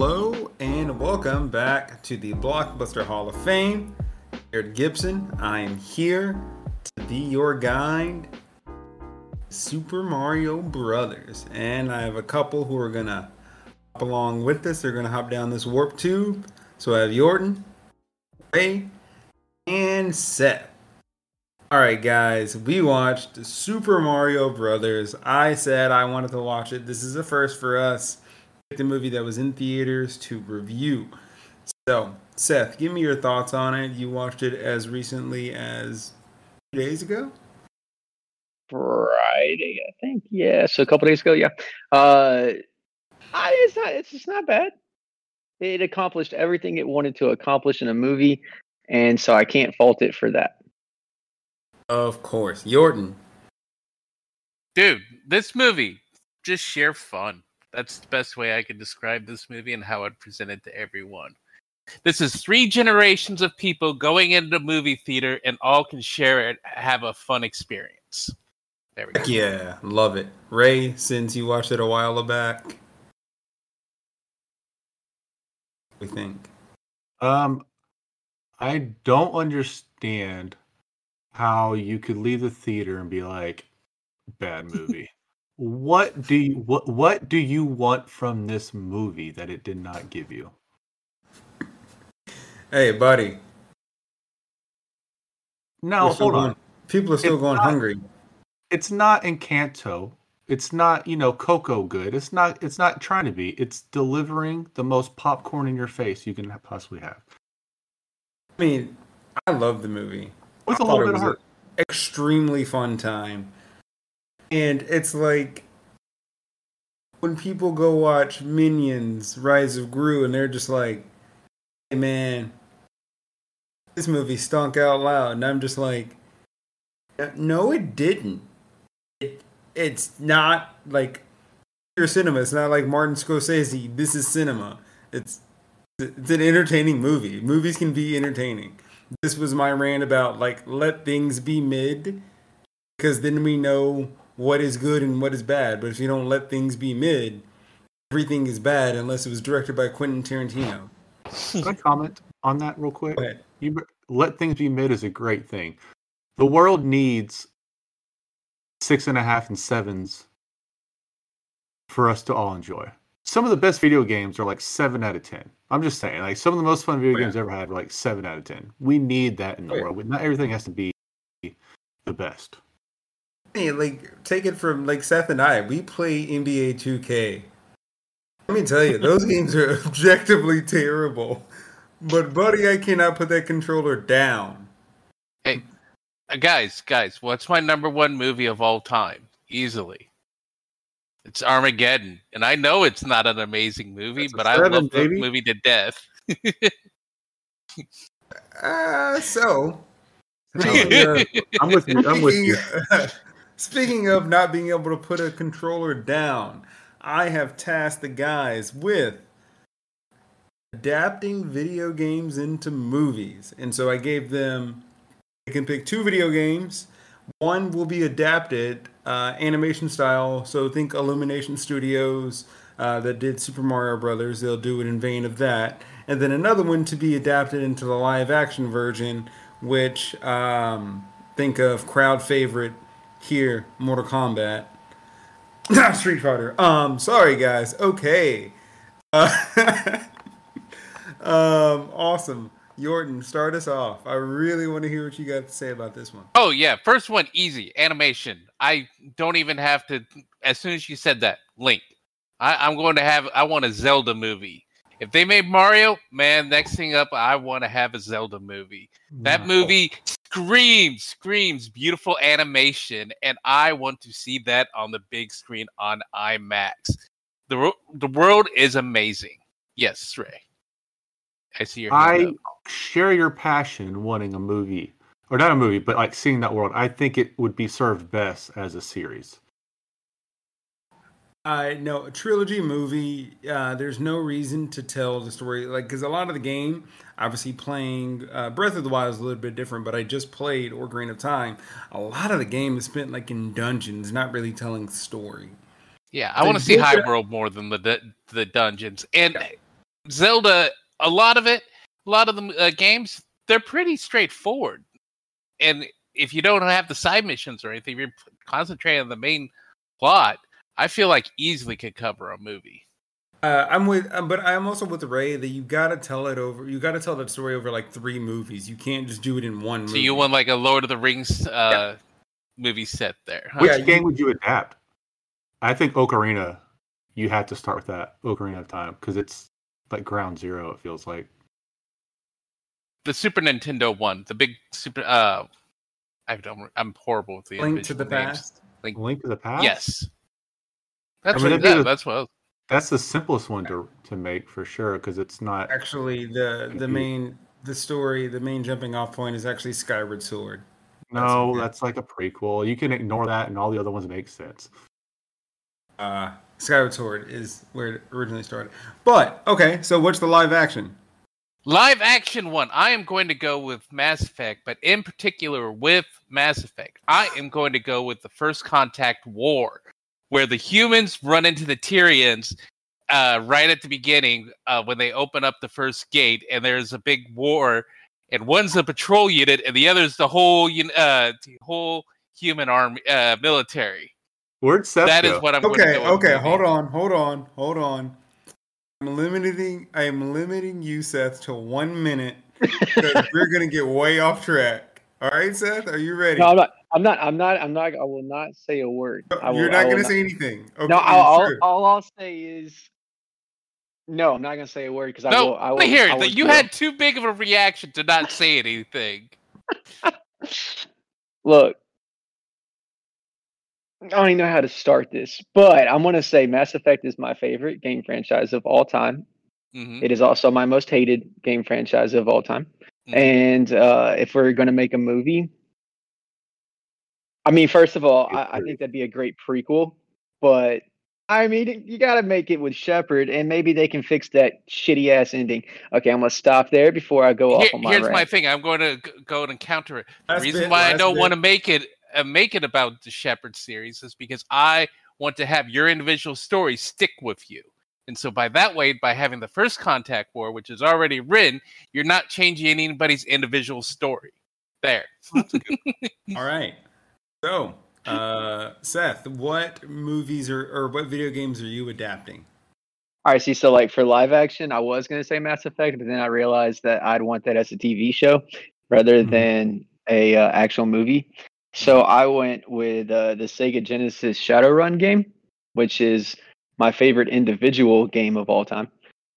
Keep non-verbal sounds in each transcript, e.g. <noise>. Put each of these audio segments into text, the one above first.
Hello and welcome back to the Blockbuster Hall of Fame. Jarred Gibson, I am here to be your guide. Super Mario Brothers, and I have a couple who are gonna hop along with us. They're gonna hop down this warp tube. So I have Yorton, Ray, and Seth. All right, guys, we watched Super Mario Brothers. I said I wanted to watch it. This is a first for us. The movie that was in theaters to review. So, Seth, give me your thoughts on it. You watched it as recently as two days ago. Friday, I think. Yeah, so a couple days ago. Yeah, uh, I, it's not. It's just not bad. It accomplished everything it wanted to accomplish in a movie, and so I can't fault it for that. Of course. Yorton. Dude, this movie, just sheer fun. That's the best way I could describe this movie and how it presented to everyone. This is three generations of people going into the movie theater and all can share it, have a fun experience. There we go. Yeah, love it. Ray, since you watched it a while back, we think. Um, I don't understand how you could leave the theater and be like, bad movie. What do you what what do you want from this movie that it did not give you? Hey, buddy. No, hold on. going- People are still It's going not- hungry. It's not Encanto. It's not, you know, Coco good. It's not it's not trying to be. It's delivering the most popcorn in your face you can possibly have. I mean, I love the movie. With I a little it bit of was heart. Extremely fun time. And it's like when people go watch Minions Rise of Gru and they're just like, hey man, this movie stunk out loud. And I'm just like, no, it didn't. It, it's not like pure cinema. It's not like Martin Scorsese. This is cinema. It's it's an entertaining movie. Movies can be entertaining. This was my rant about like let things be mid, because then we know what is good and what is bad. But if you don't let things be mid, everything is bad unless it was directed by Quentin Tarantino. Can I comment on that real quick? Go ahead. You let things be mid is a great thing. The world needs six and a half and sevens for us to all enjoy. Some of the best video games are like seven out of ten. I'm just saying, like some of the most fun video Oh, yeah. games ever had are like seven out of ten. We need that in the Oh, yeah. world. Not everything has to be the best. Hey, like take it from like Seth and I. We play NBA 2K. Let me tell you, those games are <laughs> objectively terrible. But buddy, I cannot put that controller down. Hey, guys, guys, what's my number one movie of all time? Easily. It's Armageddon. And I know it's not an amazing movie, That's a but I seven, love the baby. movie to death. <laughs> Uh, so Yeah, I'm with you. I'm with you. <laughs> Speaking, of not being able to put a controller down, I have tasked the guys with adapting video games into movies. And so I gave them, they can pick two video games. One will be adapted uh, animation style. So think Illumination Studios uh, that did Super Mario Brothers. They'll do it in vein of that. And then another one to be adapted into the live action version, which um, think of crowd favorite here, Mortal Kombat. Not <laughs> Street Fighter. Um, sorry guys. Okay. Uh, <laughs> um, awesome. Yorton, start us off. I really want to hear what you got to say about this one. Oh yeah, first one easy animation. I don't even have to. As soon as you said that, Link. I, I'm going to have. I want a Zelda movie. If they made Mario, man, next thing up, I want to have a Zelda movie. That No. movie screams, screams beautiful animation, and I want to see that on the big screen on IMAX. The ro- the world is amazing. Yes, Ray. I see your I up. share your passion wanting a movie, or not a movie, but like seeing that world. I think it would be served best as a series. I know a trilogy movie. Uh, there's no reason to tell the story like because a lot of the game, obviously playing uh, Breath of the Wild is a little bit different. But I just played Ocarina of Time. A lot of the game is spent like in dungeons, not really telling the story. Yeah, I want to see that- Hyrule more than the du- the dungeons. And Zelda, a lot of it, a lot of the uh, games, they're pretty straightforward. And if you don't have the side missions or anything, you're concentrating on the main plot. I feel like easily could cover a movie. Uh, I'm with, um, but I'm also with Ray that you gotta tell it over. You gotta tell that story over like three movies. You can't just do it in one. So movie. you want like a Lord of the Rings uh, movie set there? huh? Which Yeah, you- game would you adapt? I think Ocarina. You had to start with that Ocarina of Time because it's like ground zero. It feels like. The Super Nintendo one, the big Super. Uh, I don't. I'm horrible with the Link to the individual names. Past. Link to the Past. Yes. That's mean, what, that'd be yeah, the- that's what. That's the simplest one to to make for sure because it's not. Actually, the the Confused. main the story, the main jumping off point is actually Skyward Sword. No, okay. that's like a prequel. You can ignore that, and all the other ones make sense. Uh, Skyward Sword is where it originally started. But okay, so what's the live action? Live action one. I am going to go with Mass Effect, but in particular with Mass Effect, I am going to go with the First Contact War, where the humans run into the Turians uh, right at the beginning uh, when they open up the first gate, and there's a big war, and one's a patrol unit, and the other's the whole uh, the whole human army uh, military. Where'd Seth That is go? what I'm going Okay, to go okay, movie. hold on, hold on, hold on. I'm limiting. I am limiting you, Seth, to one minute because we're gonna get way off track. All right, Seth, are you ready? No, I'm not. I'm not. I'm not. I'm not. I will not say a word. I will, You're not gonna say anything. Okay, No, I'll, I'll, sure. all I'll say is no. I'm not gonna say a word because I No, will. I will. let hear I it. will that You kill. had too big of a reaction to not say anything. <laughs> Look, I don't even know how to start this, but I'm gonna say Mass Effect is my favorite game franchise of all time. hmm It is also my most hated game franchise of all time. Mhm. And uh, if we're gonna make a movie, I mean, first of all, I, I think that'd be a great prequel, but I mean, you got to make it with Shepard, and maybe they can fix that shitty ass ending. Okay, I'm gonna stop there before I go Here- off on my here's my thing. I'm going to go and counter it. The Last reason bit, why I don't want to make it uh, make it about the Shepard series is because I want to have your individual story stick with you. And so by that way, by having the first contact war, which is already written, you're not changing anybody's individual story. There. All right. So, uh, Seth, what movies are or what video games are you adapting? All right, see, so like for live action, I was gonna say Mass Effect, but then I realized that I'd want that as a TV show rather Mhm. than a uh, actual movie. So I went with uh, the Sega Genesis Shadowrun game, which is my favorite individual game of all time.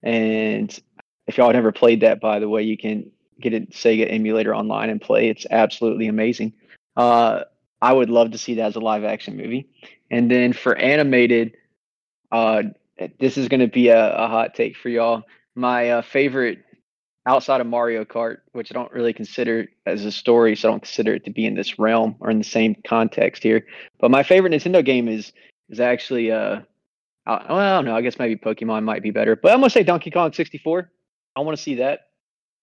And if y'all never played that, by the way, you can get a Sega emulator online and play. It's absolutely amazing. Uh, I would love to see that as a live action movie. And then for animated, uh, this is going to be a, a hot take for y'all. My uh, favorite outside of Mario Kart, which I don't really consider as a story, so I don't consider it to be in this realm or in the same context here. But my favorite Nintendo game is is actually uh, I, well, I don't know. I guess maybe Pokemon might be better, but I'm gonna say Donkey Kong 64. I want to see that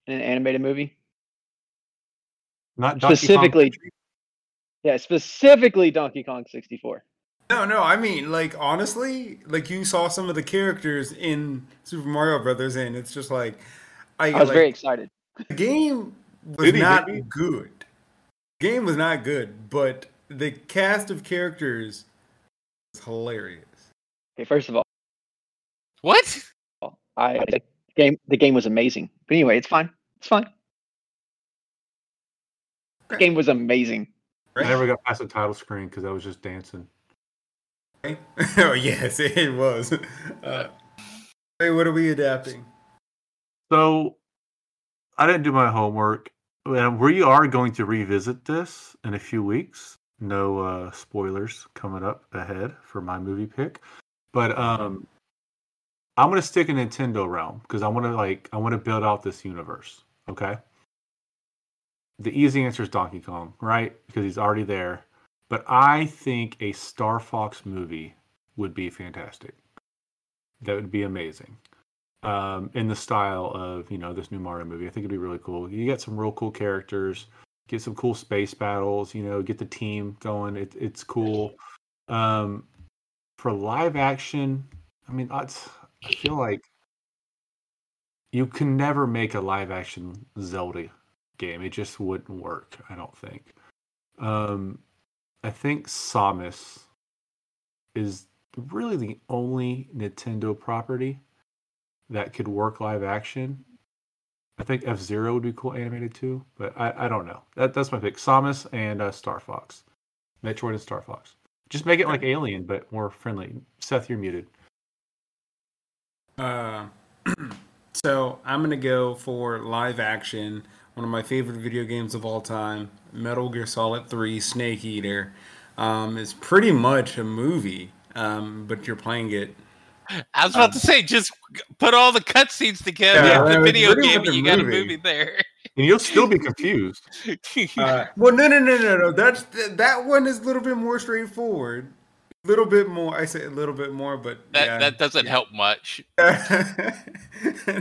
in an animated movie. Not Donkey Specifically- Country? Yeah, specifically Donkey Kong 64. No, no, I mean, like honestly, like you saw some of the characters in Super Mario Brothers, and it's just like I, I was like, very excited. The game was Did not hit good. The game was not good, but the cast of characters was hilarious. Okay, first of all, What? I the game the game was amazing. But anyway, it's fine. It's fine. The game was amazing. I never got past the title screen because I was just dancing. <laughs> Oh yes, <laughs> it was. Uh, hey, what are we adapting? So I didn't do my homework. We are going to revisit this in a few weeks. No uh, spoilers coming up ahead for my movie pick. But um, I'm gonna stick in Nintendo realm because I want to like I want to build out this universe. Okay. The easy answer is Donkey Kong, right? Because he's already there. But I think a Star Fox movie would be fantastic. That would be amazing um, in the style of you know this new Mario movie. I think it'd be really cool. You get some real cool characters, get some cool space battles. You know, get the team going. It, it's cool. Um, for live action, I mean, I feel like you can never make a live action Zelda game. It just wouldn't work, I don't think. Um I think Samus is really the only Nintendo property that could work live action. I think F Zero would be cool animated too, but I, I don't know. That that's my pick. Samus and uh, Star Fox, Metroid and Star Fox. Just make it like Alien, but more friendly. Seth, you're muted. Uh, <clears throat> so I'm gonna go for live action. One of my favorite video games of all time, Metal Gear Solid 3: Snake Eater. Um, is pretty much a movie, um, but you're playing it. I was about Um, to say, just put all the cutscenes together. Yeah, the it's video game, and a you got a movie. movie there. And you'll still be confused. <laughs> Uh, well, no, no, no, no, no. That's that one is a little bit more straightforward. A little bit more. I say a little bit more, but that yeah. that doesn't help much. <laughs>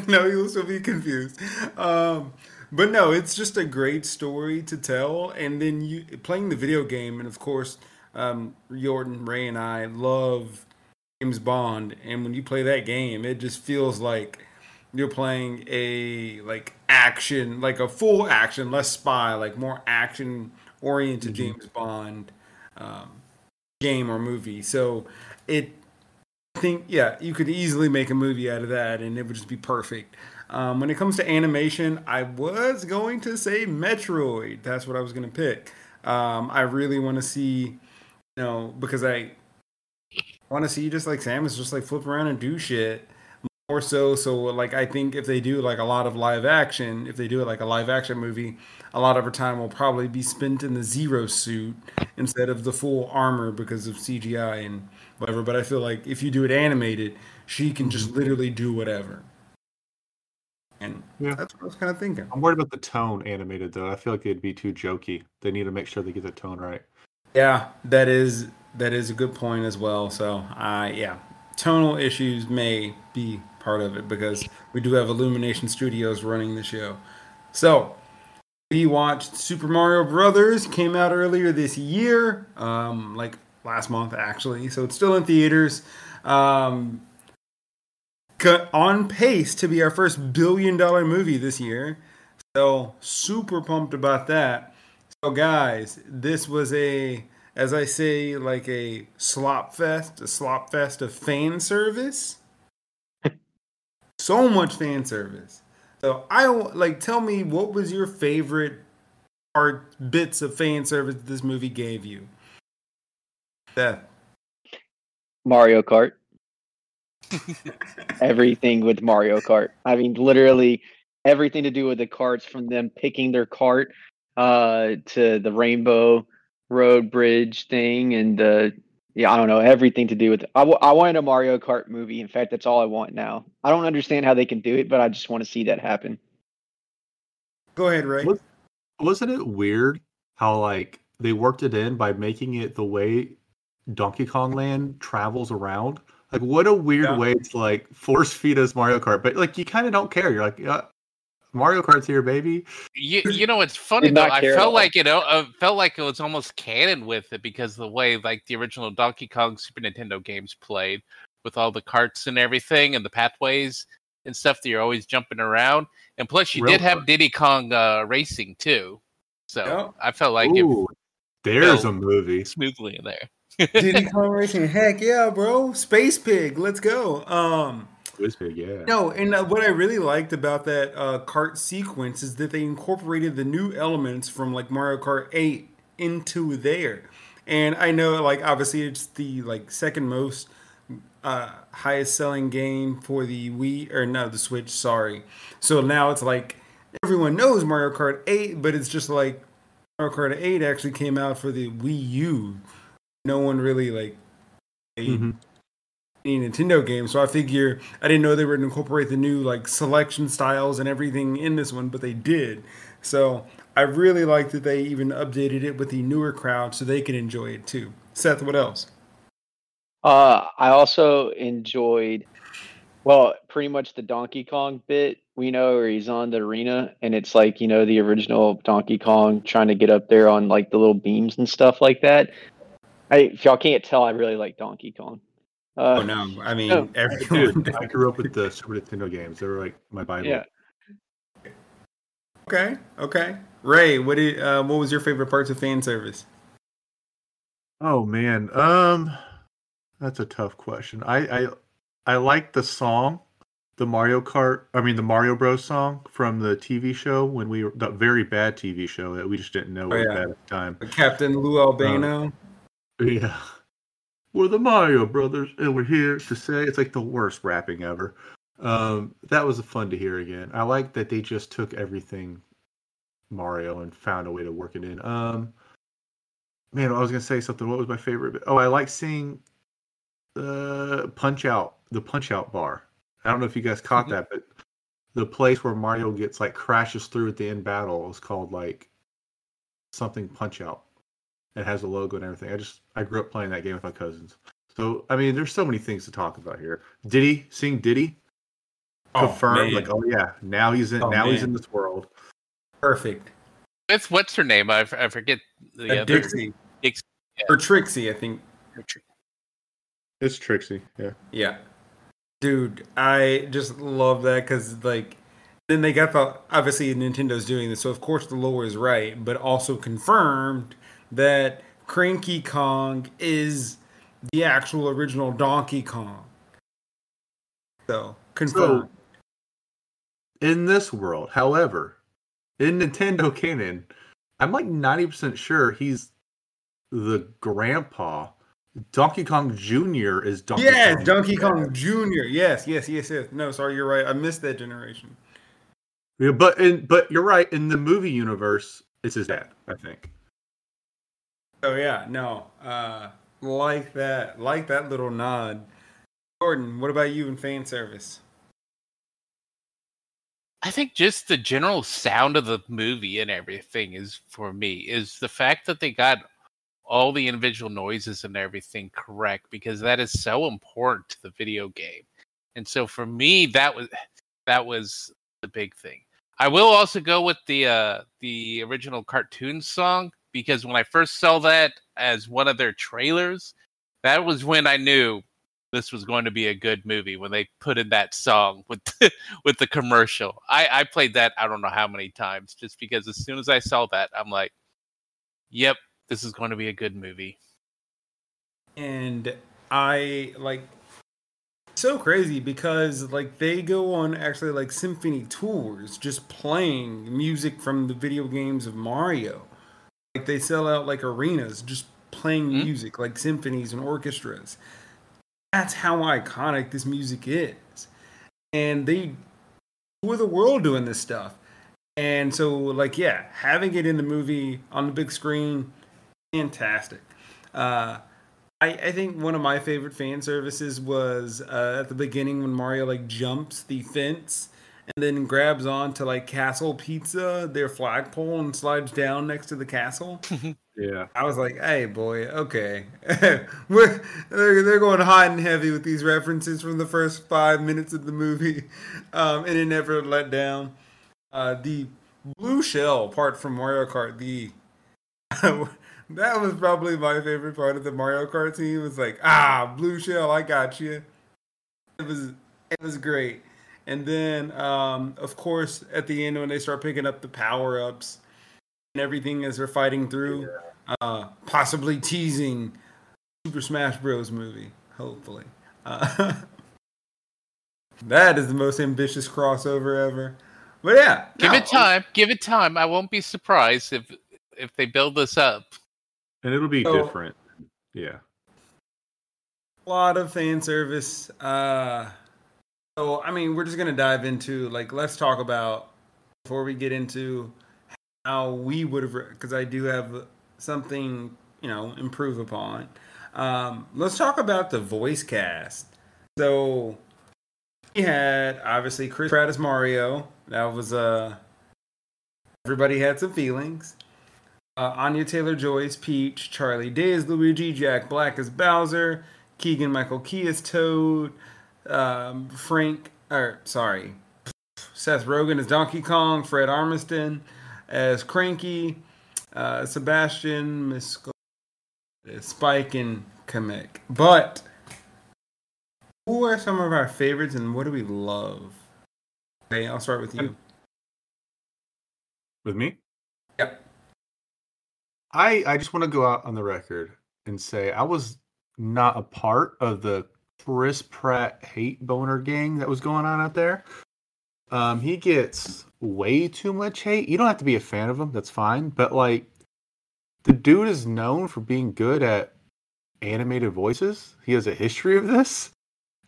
no, you'll still be confused. Um, but no, it's just a great story to tell, and then you playing the video game, and of course, um, Yorton, Ray, and I love James Bond, and when you play that game, it just feels like you're playing a like action, like a full action, less spy, like more action oriented James Bond um, game or movie. So it I think yeah, you could easily make a movie out of that, and it would just be perfect. Um, when it comes to animation, I was going to say Metroid. That's what I was going to pick. Um, I really want to see, you know, because I want to see just like Samus just like flip around and do shit. More so, so like I think if they do like a lot of live action, if they do it like a live action movie, a lot of her time will probably be spent in the zero suit instead of the full armor because of CGI and whatever. But I feel like if you do it animated, she can just literally do whatever. And Yeah. that's what I was kind of thinking. I'm worried about the tone animated though. I feel like it'd be too jokey. They need to make sure they get the tone right. Yeah, that is that is a good point as well. So, uh, yeah, tonal issues may be part of it because we do have Illumination Studios running the show. So, we watched Super Mario Brothers came out earlier this year, um, like last month actually. So it's still in theaters. Um, co- on pace to be our first billion dollar movie this year. So super pumped about that. So guys, this was a as I say like a slop fest, a slop fest of fan service. so much fan service. So I like tell me what was your favorite part bits of fan service this movie gave you? Seth. Mario Kart. <laughs> everything with Mario Kart. I mean, literally everything to do with the carts, from them picking their cart uh, to the Rainbow Road Bridge thing, and the yeah, I don't know everything to do with. I, w- I wanted a Mario Kart movie. In fact, that's all I want now. I don't understand how they can do it, but I just want to see that happen. Go ahead, Ray. What- Wasn't it weird how like they worked it in by making it the way Donkey Kong Land travels around? Like what a weird Yeah. way to like force feed us Mario Kart, but like you kind of don't care. You're like, yeah, Mario Kart's here, baby. You, you know it's funny though. I felt like you know, I felt like it was almost canon with it because the way like the original Donkey Kong Super Nintendo games played with all the carts and everything and the pathways and stuff that you're always jumping around. And plus, you Real did have. Diddy Kong uh, racing too, so Yeah. I felt like Ooh, there's a movie. smoothly in there. Diddy Kong Racing, heck yeah, bro! Space Pig, let's go. Um, Wizpig, yeah. no, and uh, what I really liked about that uh, cart sequence is that they incorporated the new elements from like Mario Kart 8 into there. And I know, like, obviously, it's the like second most uh, highest selling game for the Wii or no, the Switch. Sorry. So now it's like everyone knows Mario Kart 8, but it's just like Mario Kart 8 actually came out for the Wii U. No one really like played Mhm. any Nintendo game, so I figure I didn't know they were going to incorporate the new like selection styles and everything in this one, but they did. So I really like that they even updated it with the newer crowd so they can enjoy it too. Seth, what else? Uh, I also enjoyed, well, pretty much the Donkey Kong bit. We know where he's on the arena, and it's like you know the original Donkey Kong trying to get up there on like the little beams and stuff like that. I, if y'all can't tell, I really like Donkey Kong. Uh, Oh no, I mean no. everyone. Dude, <laughs> I grew up with the Super Nintendo games. They were like my Bible. Yeah. Okay, okay. Ray, what did uh, what was your favorite parts of fan service? Oh man, um, that's a tough question. I I I like the song, the Mario Kart. I mean the Mario Bros song from the TV show when we were the very bad TV show that we just didn't know Oh, was yeah. bad at the time. Captain Lou Albano. Yeah. We're the Mario Brothers, and we're here to say it's like the worst rapping ever. Um, that was fun to hear again. I like that they just took everything Mario and found a way to work it in. Um, man, I was gonna say something. What was my favorite? Oh, I like seeing the Punch Out, the Punch Out bar. I don't know if you guys caught Mhm. that, but the place where Mario gets like crashes through at the end battle is called like something Punch Out. It has a logo and everything. I just I grew up playing that game with my cousins. So I mean, there's so many things to talk about here. Diddy seeing Diddy confirmed, man. like oh yeah, now he's in Oh, now he's in this world. perfect. It's what's her name? I, f- I forget the Uh, other. Dixie Dix- yeah. or Trixie, I think. It's Trixie, yeah. Yeah, dude, I just love that because like then they got the obviously Nintendo's doing this, so of course the lore is right, but also confirmed that Cranky Kong is the actual original Donkey Kong. So confirmed. In this world, however, in Nintendo canon, I'm like 90% sure he's the grandpa. Donkey Kong Jr. is Donkey yes, Kong. Donkey Kong Jr. Yes, yes, yes, yes. No, sorry, you're right. I missed that generation. Yeah, but in but you're right. In the movie universe, it's his dad. I think. Oh yeah, no. Uh like that. Like that little nod. Yorton, what about you in fan service? I think just the general sound of the movie and everything is for me is the fact that they got all the individual noises and everything correct because that is so important to the video game. And so for me that was that was the big thing. I will also go with the uh the original cartoon song because when I first saw that as one of their trailers, that was when I knew this was going to be a good movie when they put in that song with <laughs> with the commercial. I I played that I don't know how many times just because as soon as I saw that I'm like, "Yep, this is going to be a good movie." And I like so crazy because like they go on actually like symphony tours just playing music from the video games of Mario. Like they sell out like arenas just playing Mhm. music like symphonies and orchestras. That's how iconic this music is. And they tour the world doing this stuff. And so like yeah, having it in the movie on the big screen fantastic. Uh I, I think one of my favorite fan services was uh, at the beginning when Mario like jumps the fence and then grabs on to like Castle Pizza, their flagpole, and slides down next to the castle. <laughs> Yeah. I was like, "Hey, boy, okay, <laughs> We're, they're they're going hot and heavy with these references from the first five minutes of the movie, <laughs> um, and it never let down." Uh, the blue shell part from Mario Kart, the that was probably my favorite part of the Mario Kart team. Was like, ah, blue shell, I got you. It was it was great. And then, um, of course, at the end when they start picking up the power ups and everything as they're fighting through, uh, possibly teasing Super Smash Bros. movie. Hopefully, uh, <laughs> that is the most ambitious crossover ever. But yeah, Give no, it time. Give it time. I won't be surprised if if they build this up. And it'll be So- different. Yeah. a lot of fan service. Uh, so I mean, we're just gonna dive into like let's talk about before we get into how we would have because I do have something you know improve upon. Um, let's talk about the voice cast. So we had obviously Chris Pratt as Mario. That was uh everybody had some feelings. Uh, Anya Taylor Joy as Peach, Charlie Day as Luigi, Jack Black as Bowser, Keegan Michael Key as Toad, um, Frank, or sorry, Seth Rogen as Donkey Kong, Fred Armisen as Cranky, uh, Sebastian, Miss Spike, and Kamek. But Who are some of our favorites and what do we love? Okay, I'll start with you. With me? Yep. I I just want to go out on the record and say I was not a part of the Chris Pratt hate boner gang that was going on out there. Um, he gets way too much hate. You don't have to be a fan of him, that's fine. But like the dude is known for being good at animated voices. He has a history of this.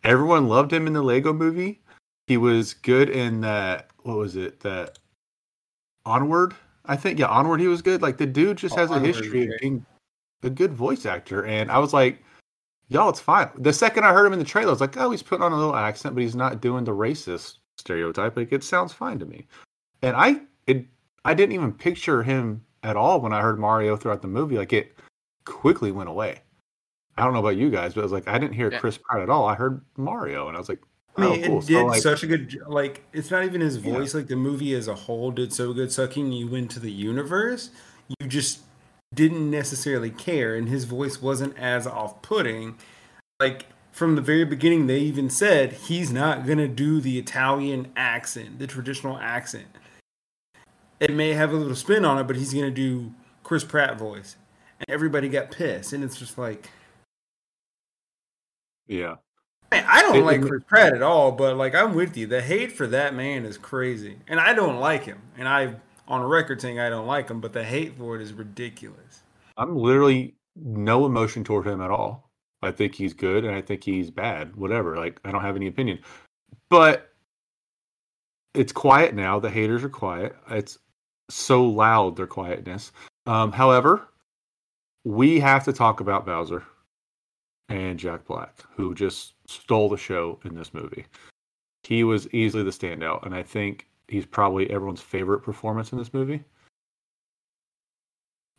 Everyone loved him in the Lego movie. He was good in that what was it? That Onward, I think. Yeah, Onward he was good. Like the dude just Oh, has a Onward history of being a good voice actor. And I was like, y'all, it's fine. The second I heard him in the trailer, I was like, oh, he's putting on a little accent, but he's not doing the racist stereotype. Like it sounds fine to me. And I it I didn't even picture him at all when I heard Mario throughout the movie. Like it quickly went away. I don't know about you guys, but it was like I didn't hear Yeah. Chris Pratt at all. I heard Mario, and I was like, I mean, oh, cool. it So, did like, such a good j- like. It's not even his Yeah. voice. Like the movie as a whole did so good, sucking you into the universe. You just didn't necessarily care, and his voice wasn't as off-putting. Like from the very beginning, they even said he's not gonna do the Italian accent, the traditional accent. It may have a little spin on it, but he's gonna do Chris Pratt voice, and everybody got pissed. And it's just like. yeah, Man, I don't It- like it- Chris Pratt at all, but like I'm with you. The hate for that man is crazy, and I don't like him. And I, on record, saying I don't like him, but the hate for it is ridiculous. I'm literally no emotion toward him at all. I think he's good, and I think he's bad. Whatever. Like I don't have any opinion, but it's quiet now. The haters are quiet. It's so loud their quietness. Um, however, we have to talk about Bowser and Jack Black, who just stole the show in this movie. He was easily the standout, and I think he's probably everyone's favorite performance in this movie.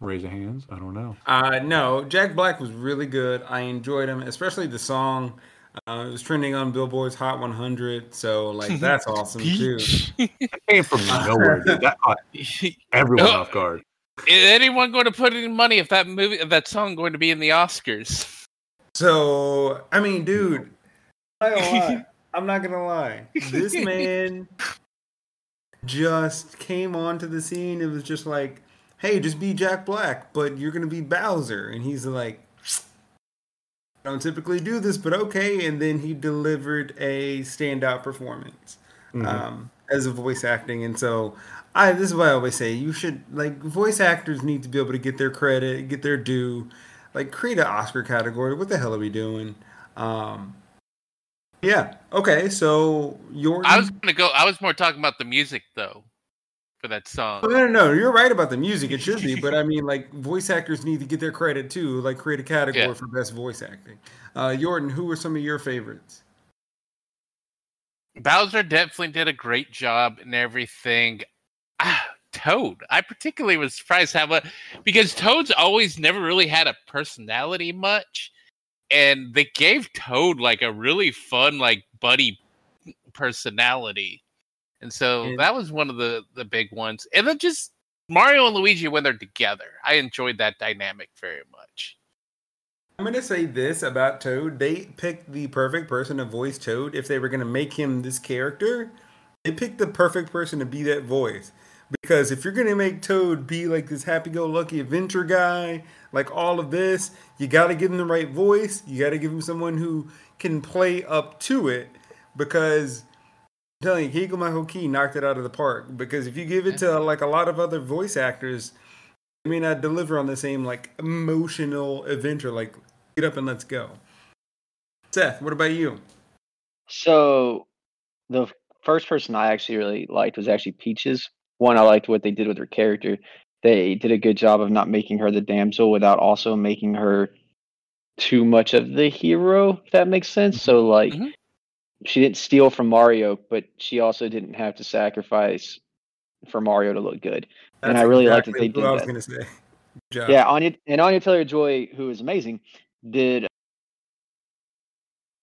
Raise of hands. I don't know. Uh, no, Jack Black was really good. I enjoyed him, especially the song. Uh, it was trending on Billboard's Hot 100, so like <laughs> that's awesome too. That came from nowhere. Dude. That caught <laughs> everyone off guard. Is anyone going to put any money if that movie, if that song, going to be in the Oscars? So I mean, dude, I'm not gonna lie. I'm not gonna lie. This <laughs> man just came onto the scene. It was just like, hey, just be Jack Black, but you're gonna be Bowser, and he's like, I don't typically do this, but okay. And then he delivered a standout performance Mhm. um, as a voice acting, and so. I, this is why I always say. You should like voice actors need to be able to get their credit, get their due like create an Oscar category. What the hell are we doing? Um, yeah. Okay. So your I was going to go. I was more talking about the music though, for that song. no, no, no. You're right about the music. It should be, but I mean, like voice actors need to get their credit too. Like create a category Yeah. for best voice acting. Uh, Yorton, who were some of your favorites? Bowser definitely did a great job and everything. Ah, Toad. I particularly was surprised how much because Toad's always never really had a personality much, and they gave Toad like a really fun like buddy personality, and so And- that was one of the the big ones. And then just Mario and Luigi when they're together, I enjoyed that dynamic very much. I'm gonna say this about Toad. They picked the perfect person to voice Toad. If they were gonna make him this character, they picked the perfect person to be that voice. Because if you're gonna make Toad be like this happy-go-lucky adventure guy, like all of this, you gotta give him the right voice. You gotta give him someone who can play up to it. Because I'm telling you, Keegan Michael Key knocked it out of the park. Because if you give it to like a lot of other voice actors, they may not deliver on the same like emotional adventure. Like get up and let's go. Seth, what about you? So the first person I actually really liked was actually Peaches. One, I liked what they did with her character. They did a good job of not making her the damsel without also making her too much of the hero, if that makes sense. So like Mhm. she didn't steal from Mario, but she also didn't have to sacrifice for Mario to look good. And I really liked that they did I was that. gonna say. <laughs> Job. Yeah, Anya and Anya Taylor Joy, who is amazing, did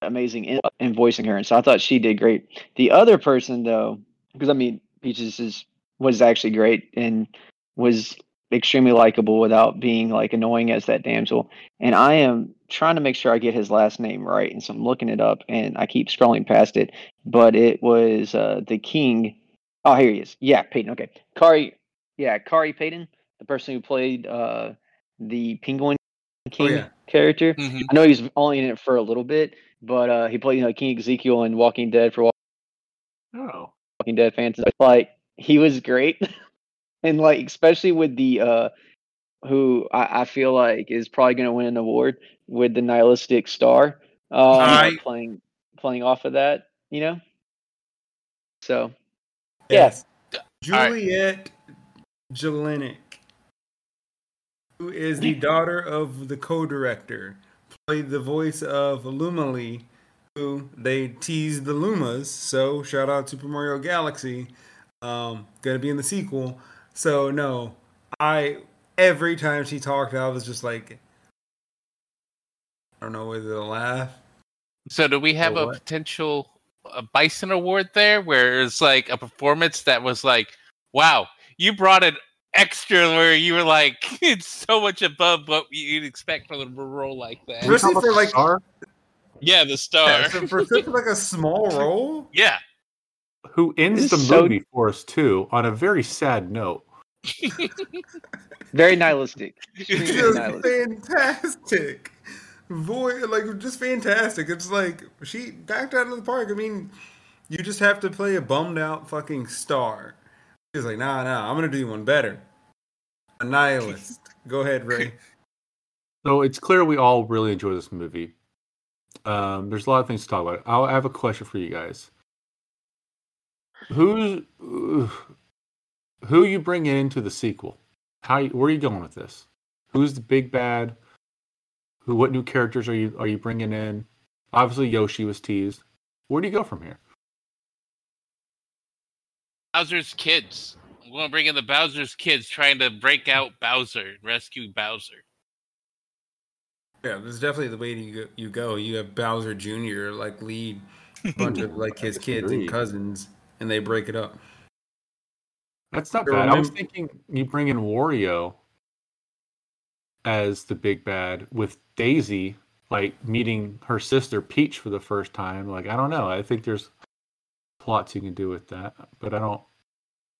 amazing in, in voicing her, and so I thought she did great. The other person, though, because I mean, Peaches is was actually great and was extremely likable without being like annoying as that damsel. And I am trying to make sure I get his last name right, and so I'm looking it up, and I keep scrolling past it. But it was uh, the king. Oh, here he is. Yeah, Payton. Okay, Khary. Yeah, Khary Payton, the person who played uh, the Penguin King yeah. character. Mhm. I know he was only in it for a little bit, but uh, he played you know, King Ezekiel in Walking Dead for Oh, Walking Dead fans. Like he was great, <laughs> and like especially with the uh, who I, I feel like is probably going to win an award with the nihilistic star, um, I- playing playing off of that, you know. So Yeah. Yes. Juliet Jelenic, who is the daughter of the co-director, played the voice of Lumalee, who they teased the Lumas. So shout out to Super Mario Galaxy. Um, gonna be in the sequel. So no, I every time she talked, I was just like, I don't know whether to laugh. So do we have a what? potential a Bison Award there, where it's like a performance that was like, wow, you brought it extra, where you were like, <laughs> it's so much above what you'd expect from a role like that. Really? Especially for, like- Star, Yeah, the star. Yeah, <laughs> so for such like a small <laughs> role, yeah. Who ends the so- movie for us too on a very sad note. <laughs> very nihilistic. It's Extremely just nihilistic. fantastic. Voice like just fantastic. It's like she backed out of the park. I mean, you just have to play a bummed out fucking star. She's like, nah, nah, I'm gonna do one better. A nihilist. Go ahead, Ray. <laughs> So it's clear we all really enjoy this movie. Um, there's a lot of things to talk about. I'll, I have a question for you guys. Who's who you bring into the sequel? How where are you going with this? Who's the big bad? Who? What new characters are you are you bringing in? Obviously, Yoshi was teased. Where do you go from here? Bowser's kids. I'm going to bring in the Bowser's kids trying to break out Bowser, rescue Bowser. Yeah, this is definitely the way you go. You go. You have Bowser Jr. like lead a <laughs> bunch of like his kids and cousins, and they break it up. That's not I bad. I was thinking you bring in Wario as the big bad with Daisy, like meeting her sister Peach for the first time. Like I don't know. I think there's plots you can do with that, but I don't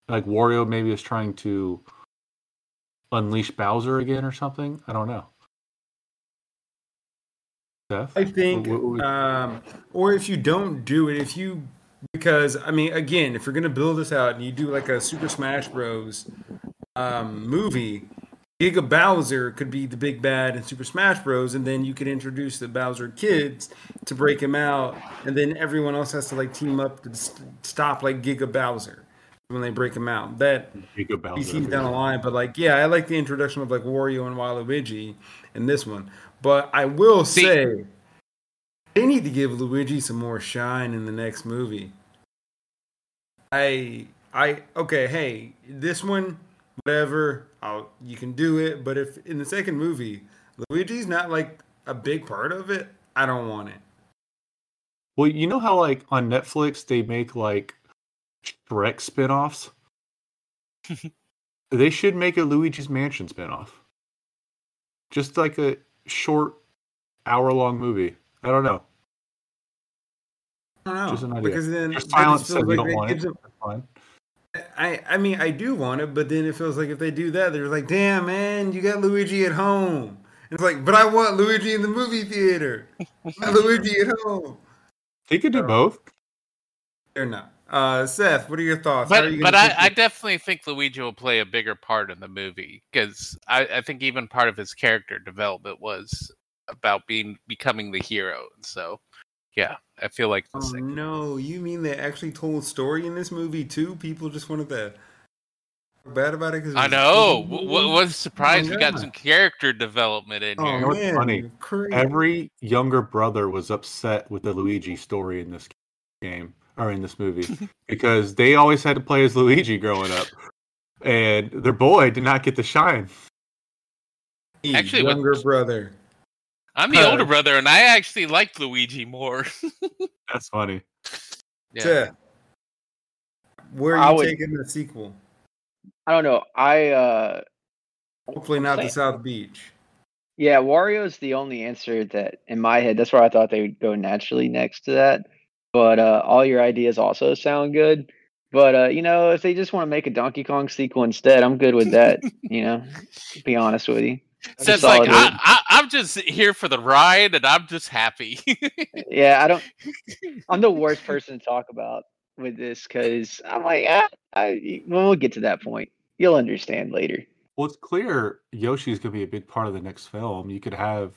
like Wario. Maybe is trying to unleash Bowser again or something. I don't know. Seth, I think, What- what- um, or if you don't do it, if you, because I mean, again, if you're gonna build this out and you do like a Super Smash Bros. Um, movie, Giga Bowser could be the big bad in Super Smash Bros. And then you could introduce the Bowser kids to break him out, and then everyone else has to like team up to st- stop like Giga Bowser when they break him out. That Giga Bowser. PCs down the line, but like, yeah, I like the introduction of like Wario and Waluigi in this one. But I will See- say, they need to give Luigi some more shine in the next movie. I, I, okay, hey, this one, whatever, I'll, you can do it. But if in the second movie, Luigi's not like a big part of it, I don't want it. Well, you know how like on Netflix they make like Shrek spin-offs? <laughs> they should make a Luigi's Mansion spin-off. Just like a short hour-long movie. I don't know. I don't know Just an idea. because then Just that just silence feels says you like don't want it. them- fine. I, I mean, I do want it, but then it feels like if they do that, they're like, damn, man, you got Luigi at home. And it's like, but I want Luigi in the movie theater. <laughs> Luigi at home. They could do both. They're not. Uh, Seth, what are your thoughts? But you but I, I definitely think Luigi will play a bigger part in the movie because I, I think even part of his character development was about being becoming the hero. And so, yeah, I feel like the Oh second. no, you mean they actually told a story in this movie too? People just wanted to talk bad about it because I know. What was oh, surprised we got some character development in Oh here. know what's man, funny? crazy. Every younger brother was upset with the Luigi story in this game or in this movie <laughs> because they always had to play as Luigi growing up. And their boy did not get the shine. Me, Actually, with- younger brother. I'm the Uh, older brother, and I actually liked Luigi more. <laughs> That's funny. yeah. Seth, where I are you would- taking the sequel? I don't know. I uh Hopefully not the South Beach. Yeah, Wario is the only answer that in my head. That's where I thought they would go naturally next to that. But uh, all your ideas also sound good. But uh, you know, if they just want to make a Donkey Kong sequel instead, I'm good with that. you know, to be honest with you. So it's like I, I, I'm just here for the ride, and I'm just happy. <laughs> yeah, I don't. I'm the worst person to talk about with this because I'm like, ah, I, well, we'll get to that point. You'll understand later. Well, it's clear Yoshi's going to be a big part of the next film. You could have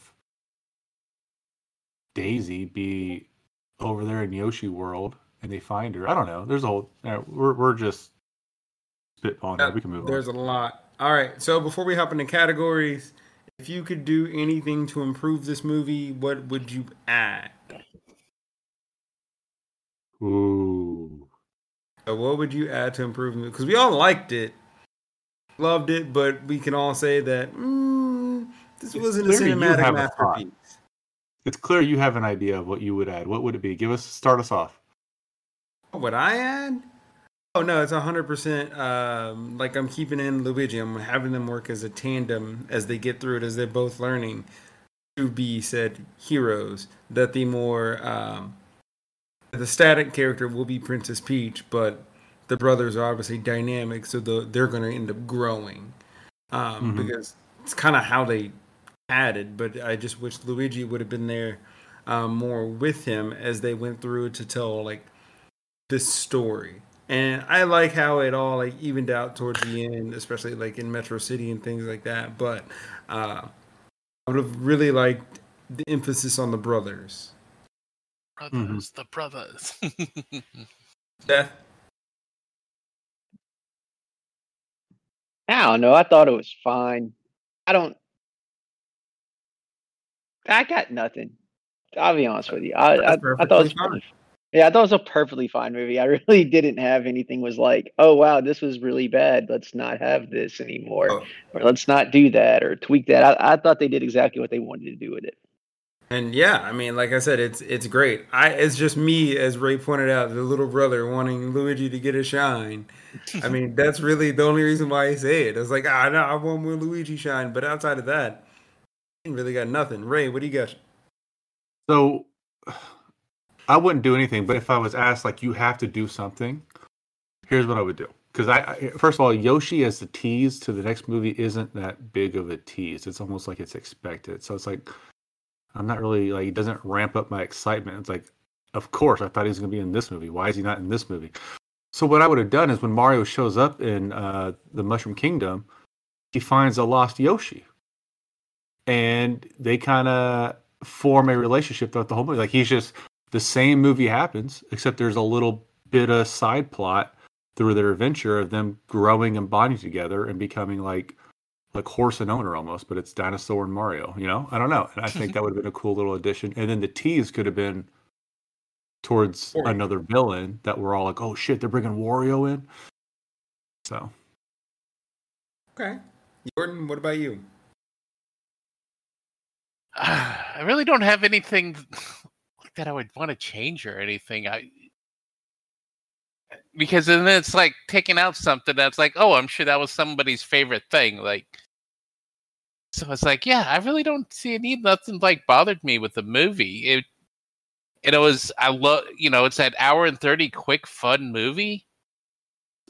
Daisy be over there in Yoshi World, and they find her. I don't know. There's a whole. Uh, we're we're just spitballing. Yeah, we can move on. There's on. a lot. All right. So before we hop into categories, if you could do anything to improve this movie, what would you add? Ooh. So what would you add to improve it? Because we all liked it, loved it, but we can all say that mm, this It's wasn't a cinematic have a masterpiece. It's clear you have an idea of what you would add. What would it be? Give us start us off. What would I add? Oh no, it's hundred percent. Um, like I'm keeping in Luigi. I'm having them work as a tandem as they get through it, as they're both learning to be said heroes. That the more um, the static character will be Princess Peach, but the brothers are obviously dynamic, so the, they're going to end up growing. Um, Mhm. Because it's kind of how they added, but I just wish Luigi would have been there um, more with him as they went through to tell like this story. And I like how it all like evened out towards the end, especially like in Metro City and things like that. But uh, I would have really liked the emphasis on the brothers. brothers, the brothers. <laughs> Seth, I don't know. I thought it was fine. I don't. I got nothing. I'll be honest with you. I I, I thought it was perfectly fine. Perfect. Yeah, I thought it was a perfectly fine movie. I <laughs> really didn't have anything was like, oh wow, this was really bad. Let's not have this anymore, Oh. or let's not do that, or tweak that. I, I thought they did exactly what they wanted to do with it. and yeah, I mean, like I said, it's it's great. I it's just me, as Ray pointed out, the little brother wanting Luigi to get a shine. I mean, <laughs> that's really the only reason why I say it. It's like, ah, no, I want more Luigi shine. But outside of that, ain't really got nothing. Ray, what do you got? So I wouldn't do anything, but if I was asked, like, you have to do something, here's what I would do. Because I, I, first of all, Yoshi as the tease to the next movie isn't that big of a tease. It's almost like it's expected. So it's like, I'm not really like, it doesn't ramp up my excitement. It's like, of course, I thought he was going to be in this movie. Why is he not in this movie? So what I would have done is when Mario shows up in uh, the Mushroom Kingdom, he finds a lost Yoshi, and they kind of form a relationship throughout the whole movie. Like he's just the same movie happens, except there's a little bit of side plot through their adventure of them growing and bonding together and becoming like like horse and owner almost, but it's dinosaur and Mario. You know, I don't know, and I think that would have been a cool little addition. And then the tease could have been towards Wario. another villain that we're all like, oh shit, they're bringing Wario in. So Okay, Yorton, what about you? <sighs> I really don't have anything that I would want to change or anything. I because then it's like taking out something that's like, oh, I'm sure that was somebody's favorite thing. Like, so it's like, yeah, I really don't see any nothing like bothered me with the movie. It and it was I love you know it's that hour and thirty quick fun movie.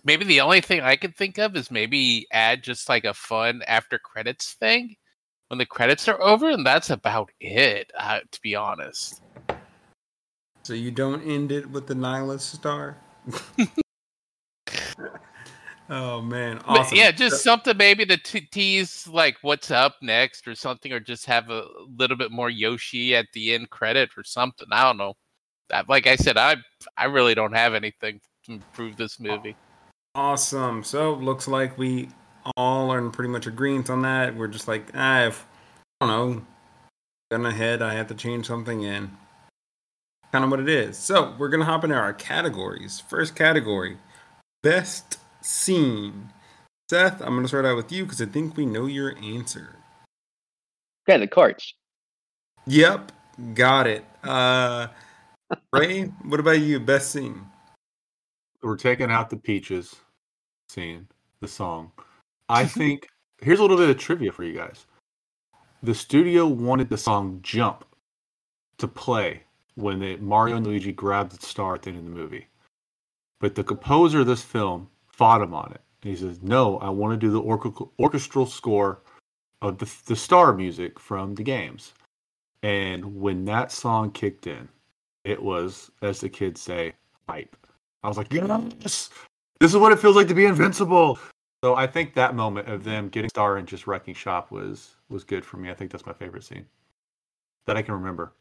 Maybe the only thing I could think of is maybe add just like a fun after credits thing when the credits are over, and that's about it. Uh, to be honest, So you don't end it with the nihilist star? <laughs> oh man, But yeah, just something maybe to te- tease like what's up next or something, or just have a little bit more Yoshi at the end credit or something. I don't know. Like I said, I I really don't have anything to improve this movie. Awesome. So looks like we all are in pretty much agreement on that. We're just like, ah, if, I don't know, gun ahead, I have to change something in. Kind of what it is. So we're gonna hop into our categories. First category, best scene. Seth, I'm gonna start out with you because I think we know your answer. Okay, the carts. Yep, got it. Uh, Ray, what about you? Best scene. we're taking out the peaches scene, the song. I think here's a little bit of trivia for you guys. the studio wanted the song "Jump" to play when they, Mario and Luigi grabbed the star at the end of the movie, but the composer of this film fought him on it. And he says, "No, I want to do the orchestral score of the the star music from the games." And when that song kicked in, it was, as the kids say, hype. I was like, yes, this is what it feels like to be invincible. So I think that moment of them getting star and just wrecking shop was was good for me. I think that's my favorite scene that I can remember.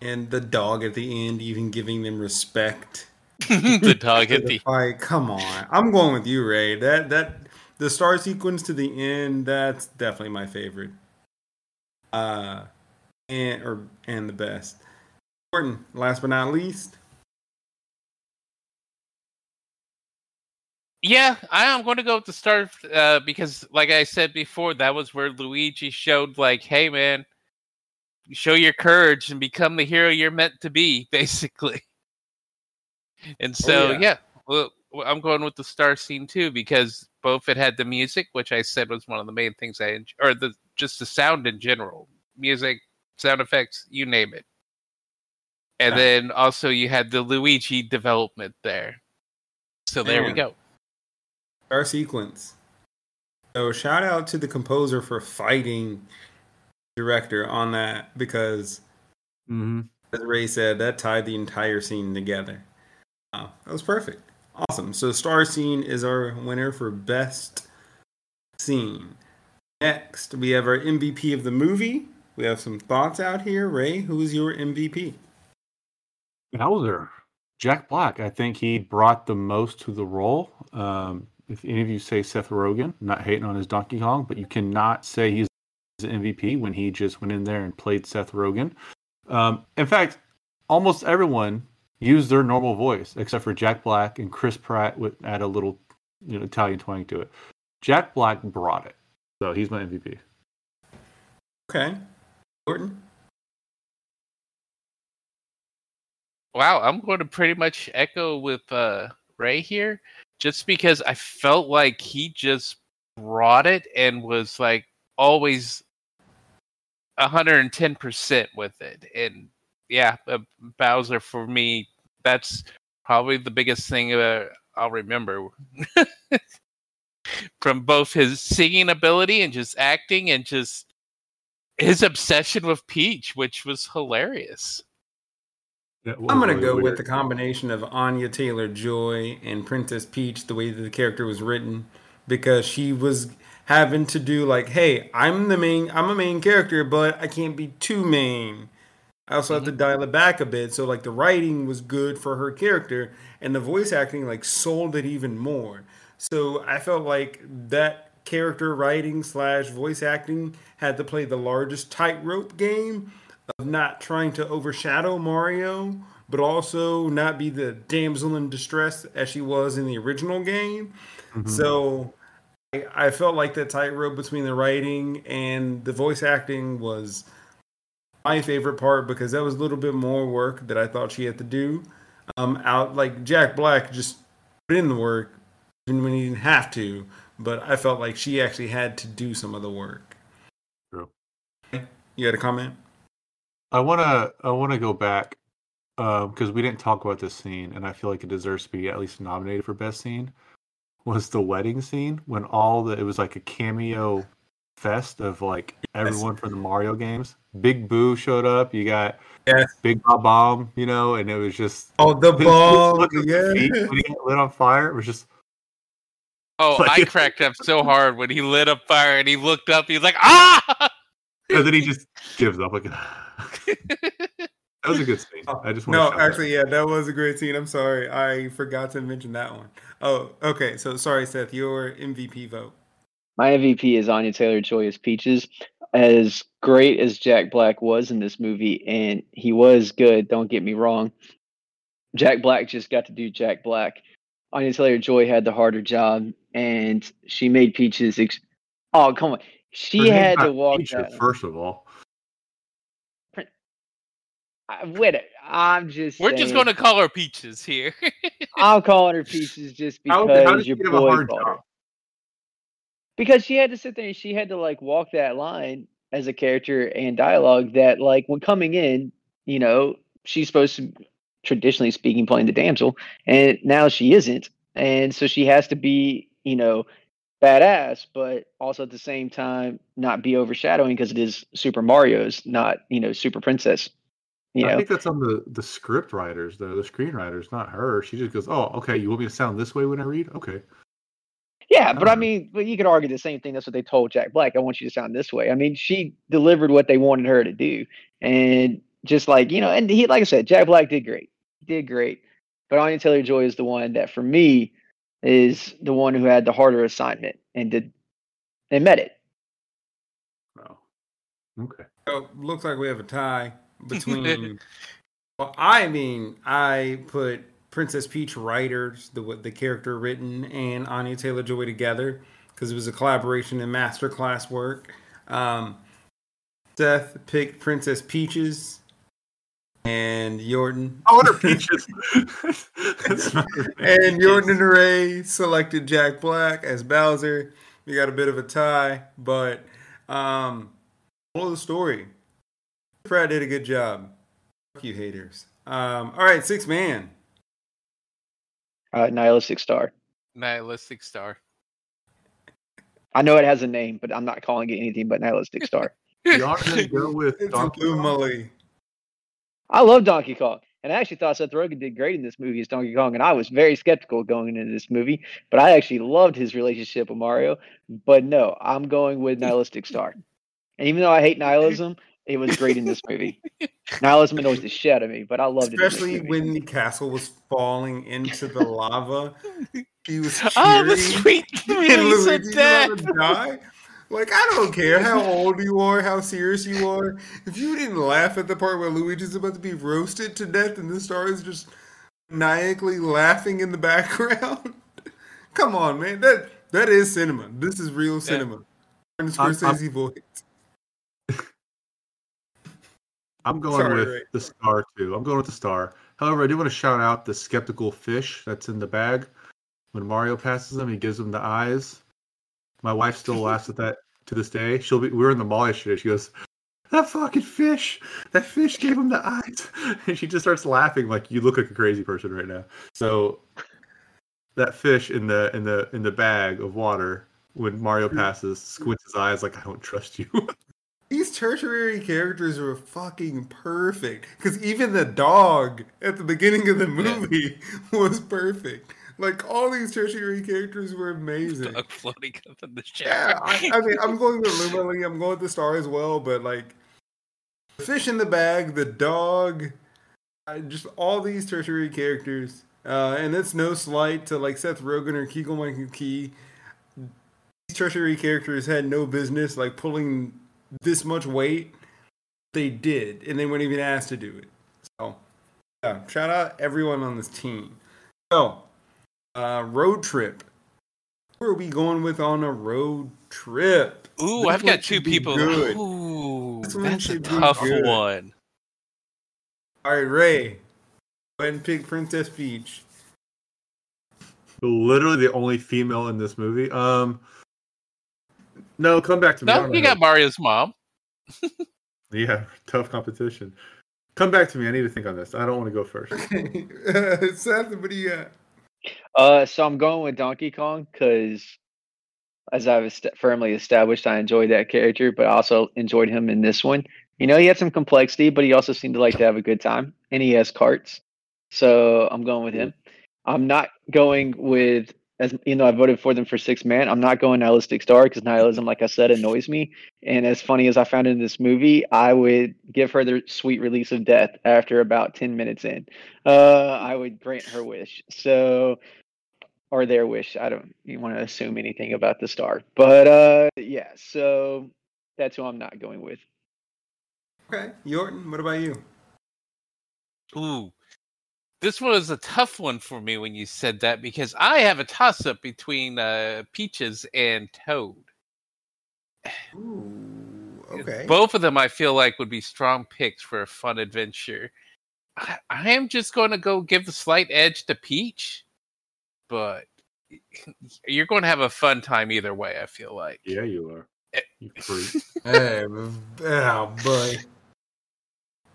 And the dog at the end, even giving them respect. <laughs> the dog at the <laughs> fight. Come on, I'm going with you, Ray. That that the star sequence to the end. That's definitely my favorite. Uh, and or and the best. Yorton, last but not least. Yeah, I am going to go with the start uh, because, like I said before, that was where Luigi showed, like, hey, man, show your courage and become the hero you're meant to be, <laughs> basically. And oh, so, yeah. yeah, well, well, I'm going with the star scene too because both it had the music, which I said was one of the main things I enjoy, or the just the sound in general, music, sound effects, you name it. And Yeah. then also you had the Luigi development there. So there we go. Star sequence. So shout out to the composer for fighting director on that because Mm-hmm. as Ray said, that tied the entire scene together. Wow, that was perfect. Awesome. So star scene is our winner for best scene. Next, we have our MVP of the movie. We have some thoughts out here. Ray, who is your MVP? Bowser, Jack Black. I think he brought the most to the role. Um, if any of you say Seth Rogen, not hating on his Donkey Kong, but you cannot say he's MVP when he just went in there and played Seth Rogen. Um, in fact, almost everyone used their normal voice except for Jack Black and Chris Pratt would add a little, you know, Italian twang to it. Jack Black brought it, so he's my MVP. Okay. Yorton? Wow, I'm going to pretty much echo with uh, Ray here, just because I felt like he just brought it and was like always 110% with it. And yeah, uh, Bowser for me, that's probably the biggest thing uh, I'll remember <laughs> from both his singing ability and just acting and just his obsession with Peach, which was hilarious. I'm gonna go with the combination of Anya Taylor Joy and Princess Peach, the way that the character was written, because she was having to do like, hey, I'm the main, I'm a main character, but I can't be too main. I also have to mm-hmm. dial it back a bit, so like the writing was good for her character, and the voice acting like sold it even more. So I felt like that character writing slash voice acting had to play the largest tightrope game of not trying to overshadow Mario, but also not be the damsel in distress as she was in the original game. Mm-hmm. So I, felt like that tightrope between the writing and the voice acting was my favorite part because that was a little bit more work that I thought she had to do. Um, out like Jack Black just put in the work even when he didn't have to, but I felt like she actually had to do some of the work. True. You had a comment? I wanna I wanna go back because we didn't talk about this scene, and I feel like it deserves to be at least nominated for best scene. Was the wedding scene when all the it was like a cameo fest of like everyone from the Mario games. Big Boo showed up. You got Yes. Big Bob-omb, you know, and it was just Oh, the his- his ball. look at the Yeah. when he got lit on fire. It was just Oh, <laughs> Like- I cracked up so hard when he lit up fire and he looked up. He's like, ah! and then he just gives up. Like <laughs> that was a good scene. I just No, to actually, yeah, that was a great scene. I'm sorry, I forgot to mention that one. Oh, okay. So sorry, Seth. Your MVP vote. My MVP is Anya Taylor Joy as Peaches. As great as Jack Black was in this movie, and he was good, don't get me wrong. Jack Black just got to do Jack Black. Anya Taylor Joy had the harder job, and she made Peaches. Ex- oh, come on. She had to walk Peach, that. First of all, I- Wait, a- I'm just. We're just going to call her Peaches here. I'm calling her <laughs> Peaches just because how did your boy her. because she had to sit there and she had to like walk that line as a character and dialogue that like when coming in, you know, she's supposed to traditionally speaking playing the damsel and now she isn't. And so she has to be, you know, badass, but also at the same time not be overshadowing because it is Super Mario's, not, you know, Super Princess. You I know, think that's on the the script writers, though the screenwriters, not her. She just goes, "Oh, okay. You want me to sound this way when I read? Okay." Yeah, but I Um, mean, but you could argue the same thing. That's what they told Jack Black. I want you to sound this way. I mean, she delivered what they wanted her to do, and just like you know, and he, like I said, Jack Black did great, did great. But Anya Taylor Joy is the one that, for me, is the one who had the harder assignment and did and met it. Oh, okay. So looks like we have a tie between. <laughs> well, I mean, I put Princess Peach writers, the the character written, and Anya Taylor Joy together because it was a collaboration and masterclass work. Um, Seth picked Princess Peaches, and Yorton I wonder peaches. Her <laughs> name. <laughs> and Yorton and Ray selected Jack Black as Bowser. We got a bit of a tie, but um, moral of the story: Pratt did a good job. Fuck you, haters. Um, all right, six man. Uh, nihilistic star. Nihilistic star. I know it has a name, but I'm not calling it anything but nihilistic star. <laughs> Y'all gonna go with Donkey blue Kong? I love Donkey Kong. And I actually thought Seth Rogen did great in this movie as Donkey Kong. And I was very skeptical going into this movie, but I actually loved his relationship with Mario. But no, I'm going with Nihilistic Star. And even though I hate nihilism, it was great in this movie. <laughs> Nihilism annoys the shit out of me, but I loved it. Especially when the castle was falling into the lava. He was <laughs> cheering. Oh, the sweet <laughs> and release of Luigi's about to die. Like I don't care how old you are, how serious you are. If you didn't laugh at the part where Luigi's about to be roasted to death and the star is just maniacally laughing in the background, come on, man. That that is cinema. This is real cinema. And I'm- Scorsese voice. I'm going Sorry, with Ray. the star too. I'm going with the star. However, I do want to shout out the skeptical fish that's in the bag. When Mario passes him, he gives him the eyes. My wife still laughs at that to this day. She'll be. We were in the mall yesterday. She goes, "That fucking fish! That fish gave him the eyes!" <laughs> And she just starts laughing like you look like a crazy person right now. So that fish in the in the in the bag of water when Mario hmm. passes squints his eyes like I don't trust you. <laughs> These tertiary characters were fucking perfect. Because even the dog at the beginning of the movie <laughs> was perfect. Like all these tertiary characters were amazing. Dog floating up in the Yeah. I, I mean, I'm <laughs> going with Lumalee. I'm going with the star as well. But like, the fish in the bag, the dog, uh, just all these tertiary characters. Uh, and it's no slight to like Seth Rogen or Keegan Michael Key. These tertiary characters had no business like pulling this much weight. They did, and they weren't even asked to do it. So, yeah, shout out everyone on this team. So, uh, road trip. Who are we going with on a road trip? Ooh, This I've got two people. good. Ooh, This one that's a tough good. one. All right, Ray. Go ahead and pick Princess Peach. literally the only female in this movie. Um, no, come back to me. No, you got Mario's mom. <laughs> yeah, tough competition. Come back to me. I need to think on this. I don't want to go first. uh, <laughs> Seth, what do you got? Uh, so I'm going with Donkey Kong because, as I've est- firmly established, I enjoyed that character, but I also enjoyed him in this one. You know, he had some complexity, but he also seemed to like to have a good time, and he has carts. So I'm going with him. I'm not going with as you know, I voted for them for six man. I'm not going nihilistic star because nihilism, like I said, annoys me. And as funny as I found in this movie, I would give her the sweet release of death after about ten minutes in. Uh, I would grant her wish. So, or their wish. I don't you want to assume anything about the star, but uh, yeah. So that's who I'm not going with. Okay, Yorton, what about you? Ooh. This one was a tough one for me when you said that because I have a toss up between uh, Peaches and Toad. Ooh, okay. Both of them I feel like would be strong picks for a fun adventure. I, I am just going to go give the slight edge to Peach, but <laughs> you're going to have a fun time either way. I feel like. Yeah, you are. Eh. You freak. <laughs> Hey, oh boy.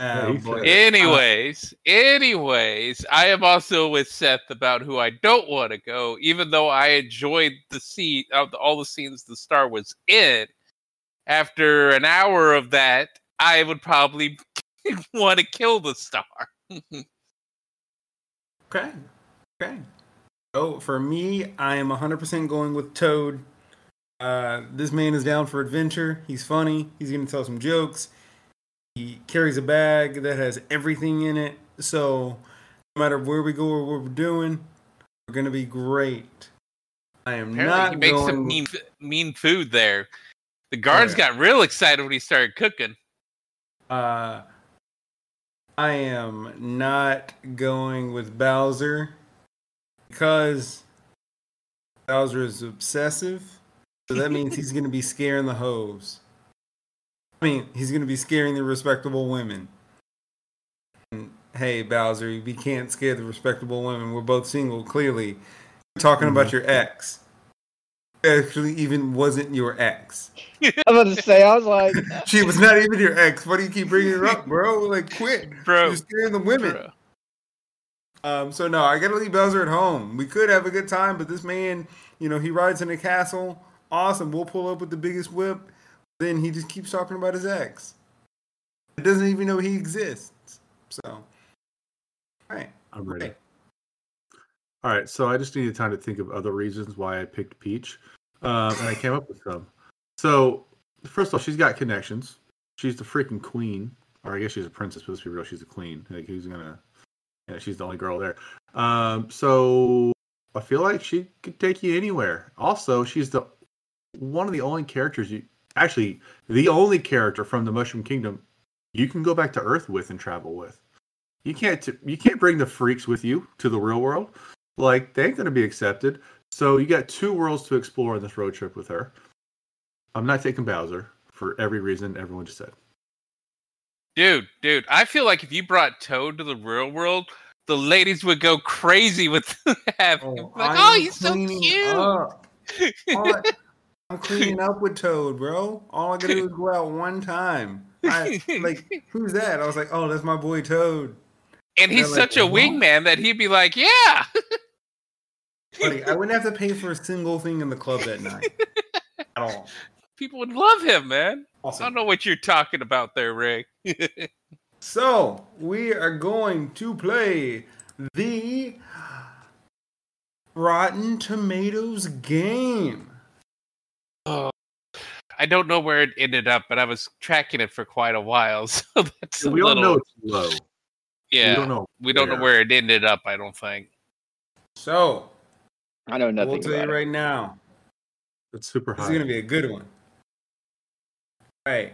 Yeah, he boy. said Anyways, anyways, I am also with Seth about who I don't want to go, even though I enjoyed the scene of all the scenes the star was in. After an hour of that, I would probably <laughs> want to kill the star. <laughs> Okay. Okay. Oh, for me, I am 100% going with Toad. Uh, this man is down for adventure. He's funny. He's going to tell some jokes. He carries a bag that has everything in it. So no matter where we go or what we're doing, we're to be great. I am Apparently, not he makes going some mean, mean food there. The guards yeah. got real excited when he started cooking. Uh, I am not going with Bowser because Bowser is obsessive. So that means he's going to be scaring the hoes. I mean, he's going to be scaring the respectable women. And, hey, Bowser, we can't scare the respectable women. We're both single, clearly. We're talking about your ex. Actually, even wasn't your ex. I was about to say, I was like, <laughs> She was not even your ex. Why do you keep bringing her up, bro? Like, quit. Bro, You're scaring the women. bro. Um, so no, I gotta leave Bowser at home. We could have a good time, but this man, you know, he rides in a castle. Awesome. We'll pull up with the biggest whip. Then he just keeps talking about his ex. It doesn't even know he exists. So, all right. I'm ready. Okay. All right, so I just needed time to think of other reasons why I picked Peach, um, and I came up with some. So, first of all, she's got connections. She's the freaking queen, or I guess she's a princess, but let's be real, she's a queen. Like, who's gonna? Yeah, she's the only girl there. Um, so I feel like she could take you anywhere. Also, she's the one of the only characters you actually the only character from the Mushroom Kingdom you can go back to Earth with and travel with. You can't you can't bring the freaks with you to the real world. Like they ain't gonna be accepted. So you got two worlds to explore on this road trip with her. I'm not taking Bowser for every reason everyone just said. Dude, dude, I feel like if you brought Toad to the real world, the ladies would go crazy with <laughs> having him. Like, oh, I'm he's so cleaning cute. <laughs> up. All I, I'm cleaning up with Toad, bro. All I gotta do is go out one time. I, like, <laughs> who's that? I was like, oh, that's my boy Toad. and he's they're like, such a "What?" wingman that he'd be like, yeah. Buddy, I wouldn't have to pay for a single thing in the club that night <laughs> at all. People would love him, man. I don't know what you're talking about there, Ray. <laughs> So we are going to play the Rotten Tomatoes game. Oh, I don't know where it ended up, but I was tracking it for quite a while, <laughs> so that's a we all little. know it's low. yeah, We don't know. we don't know where it ended up. I don't think. So I know nothing we'll tell about you it. right now, It's super high. It's gonna be a good one. All right.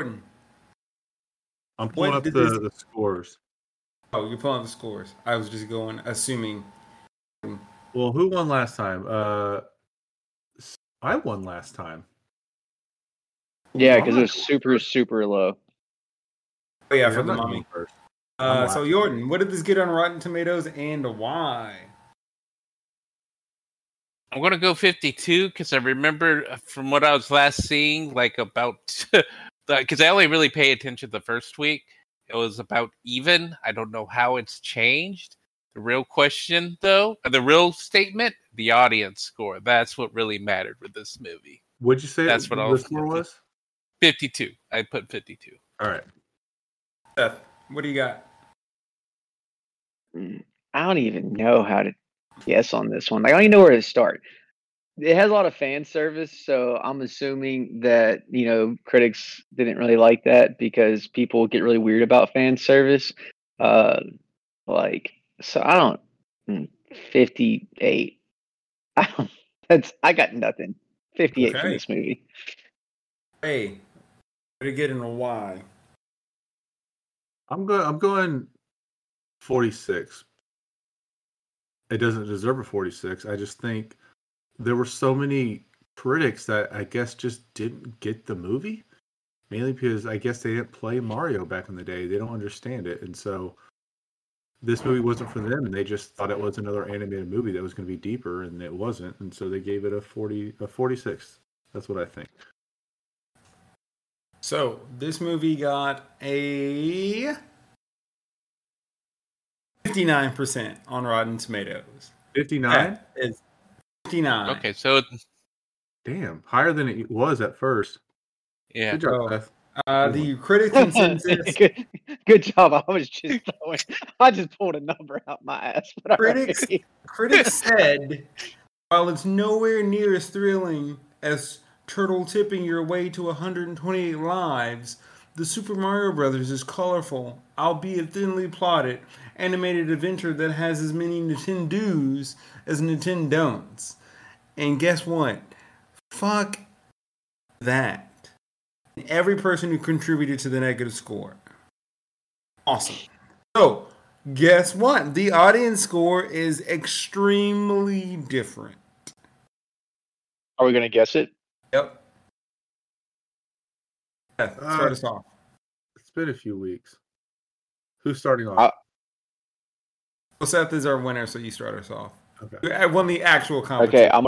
Yorton. I'm pulling When up the, this- the scores. Oh, you're pulling up the scores. I was just going, assuming. Well, who won last time? Uh, s- I won last time. Yeah, because it was super, super low. Oh yeah, Yeah, for I'm the mummy. first. Uh, so. Yorton, what did this get on Rotten Tomatoes and why? I'm gonna go 52 because I remember uh, from what I was last seeing, like about <laughs> because I only really pay attention the first week. It was about even. I don't know how it's changed. The real question, though, or the real statement, the audience score. That's what really mattered with this movie. What'd you say? That's what the score was. 52. I put 52. All right. Seth, what do you got? Mm, I don't even know how to guess on this one. Like, I don't even know where to start. It has a lot of fan service, so I'm assuming that you know critics didn't really like that because people get really weird about fan service. Uh, like, so I don't. mm, Fifty-eight. <laughs> I don't. That's I got nothing. Fifty-eight for this movie. Hey, it get and a why? I'm going. I'm going. Forty-six. It doesn't deserve a forty-six. I just think there were so many critics that I guess just didn't get the movie, mainly because I guess they didn't play Mario back in the day. They don't understand it, and so this movie wasn't for them, and they just thought it was another animated movie that was going to be deeper, and it wasn't, and so they gave it a forty, a forty-six. That's what I think. So this movie got a fifty-nine percent on Rotten Tomatoes. Fifty-nine. That is fifty-nine. Okay, so Damn, higher than it was at first. yeah, Good job, Oh. Beth. Uh, the critic <laughs> consensus. good, good job. I was just <laughs> throwing, I just pulled a number out my ass. But Critics- right. Critics <laughs> said, while it's nowhere near as thrilling as turtle tipping your way to 128 lives, the Super Mario Brothers is colorful, albeit thinly plotted, animated adventure that has as many Nintendo's as Nintendon'ts. And guess what? Fuck that. Every person who contributed to the negative score. Awesome. So, guess what? The audience score is extremely different. Are we gonna guess it? Yep. Beth, Uh, start us off. It's been a few weeks. Who's starting off? Uh, Well, Seth is our winner, so you start us off. okay. I won the actual competition. Okay, I'm.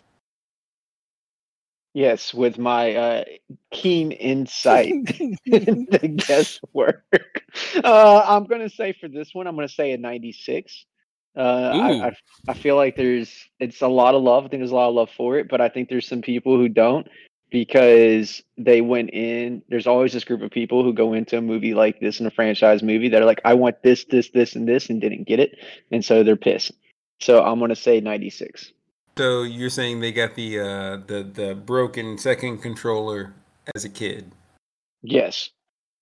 Yes, with my uh, keen insight <laughs> <laughs> into guesswork, uh, I'm going to say for this one, I'm going to say a 96. Uh, I, I, I feel like there's it's a lot of love. I think there's a lot of love for it, but I think there's some people who don't because they went in. There's always this group of people who go into a movie like this in a franchise movie that are like, I want this, this, this, and this, and didn't get it, and so they're pissed. So I'm going to say 96. So you're saying they got the uh, the the broken second controller as a kid? Yes.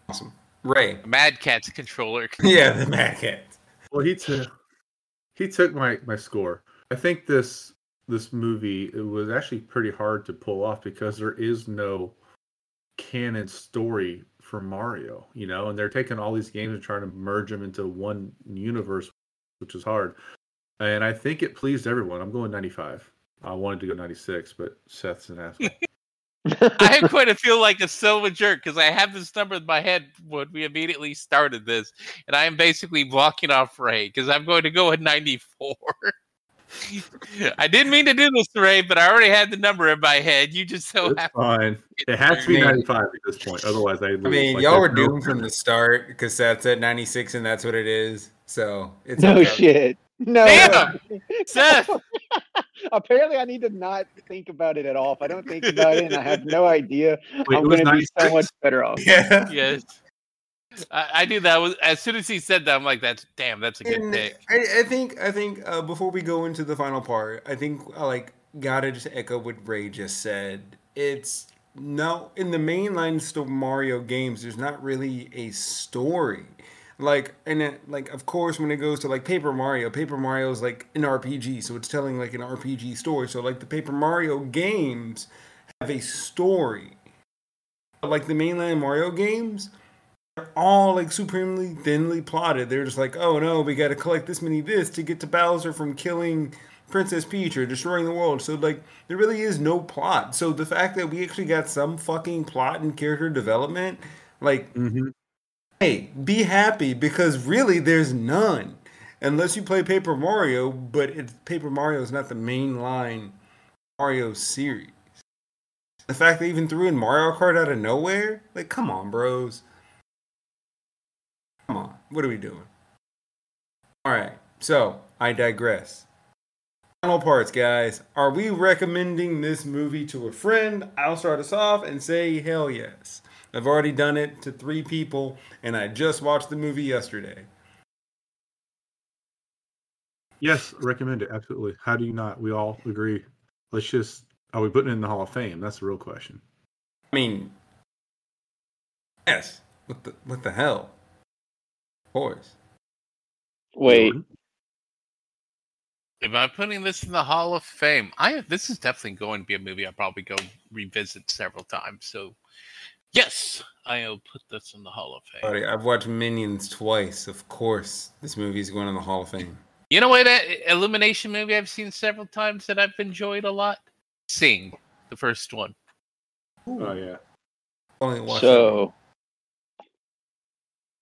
Awesome. Ray. Mad Catz controller. <laughs> Yeah, the Mad Cat. Well, he took he took my my score. I think this this movie it was actually pretty hard to pull off because there is no canon story for Mario, you know, and they're taking all these games and trying to merge them into one universe, which is hard. And I think it pleased everyone. I'm going 95. I wanted to go 96, but Seth's an asshole. <laughs> I am going to feel like a silver jerk because I have this number in my head when we immediately started this, and I am basically blocking off Ray because I'm going to go at 94. <laughs> I didn't mean to do this, Ray, but I already had the number in my head. You just so it's happen. fine. It has to be Man. 95 at this point. Otherwise, I. I mean, Like, y'all were there's no- doomed from the start because Seth at 96 and that's what it is. So it's no okay. shit. No. Damn! <laughs> Seth! Apparently, I need to not think about it at all. If I don't think <laughs> about it and I have no idea, Wait, I'm going to be so much better off. Yeah. Yes. I, I knew that was as soon as he said that, I'm like, that's damn, that's a good And pick. I, I think I think uh, before we go into the final part, I think I like gotta just echo what Ray just said. It's no in the mainline still Mario games. There's not really a story. Like and it, like of course when it goes to like Paper Mario, Paper Mario is like an RPG, so it's telling like an RPG story. So like the Paper Mario games have a story. But like the mainline Mario games, they're all like supremely thinly plotted. They're just like, oh no, we got to collect this many this to get to Bowser from killing Princess Peach or destroying the world. So like, there really is no plot. So the fact that we actually got some fucking plot and character development, like, Mhm. Hey, be happy because really there's none. Unless you play Paper Mario, but it's Paper Mario is not the main line Mario series. The fact they even threw in Mario Kart out of nowhere, like, come on, bros. Come on, what are we doing? All right, so I digress. Final parts, guys. Are we recommending this movie to a friend? I'll start us off and say hell yes. I've already done it to three people, and I just watched the movie yesterday. Yes, recommend it. Absolutely. How do you not? We all agree. Let's just. Are we putting it in the Hall of Fame? That's the real question. I mean, yes. What the what the hell? Boys. course. Wait, Yorton? Am I putting this in the Hall of Fame? I this is definitely going to be a movie I'll probably go revisit several times. So yes, I'll put this in the Hall of Fame. Buddy, I've watched Minions twice. Of course, this movie is going in the Hall of Fame. You know what that Illumination movie I've seen several times that I've enjoyed a lot? Sing, the first one. Oh yeah. Only watched so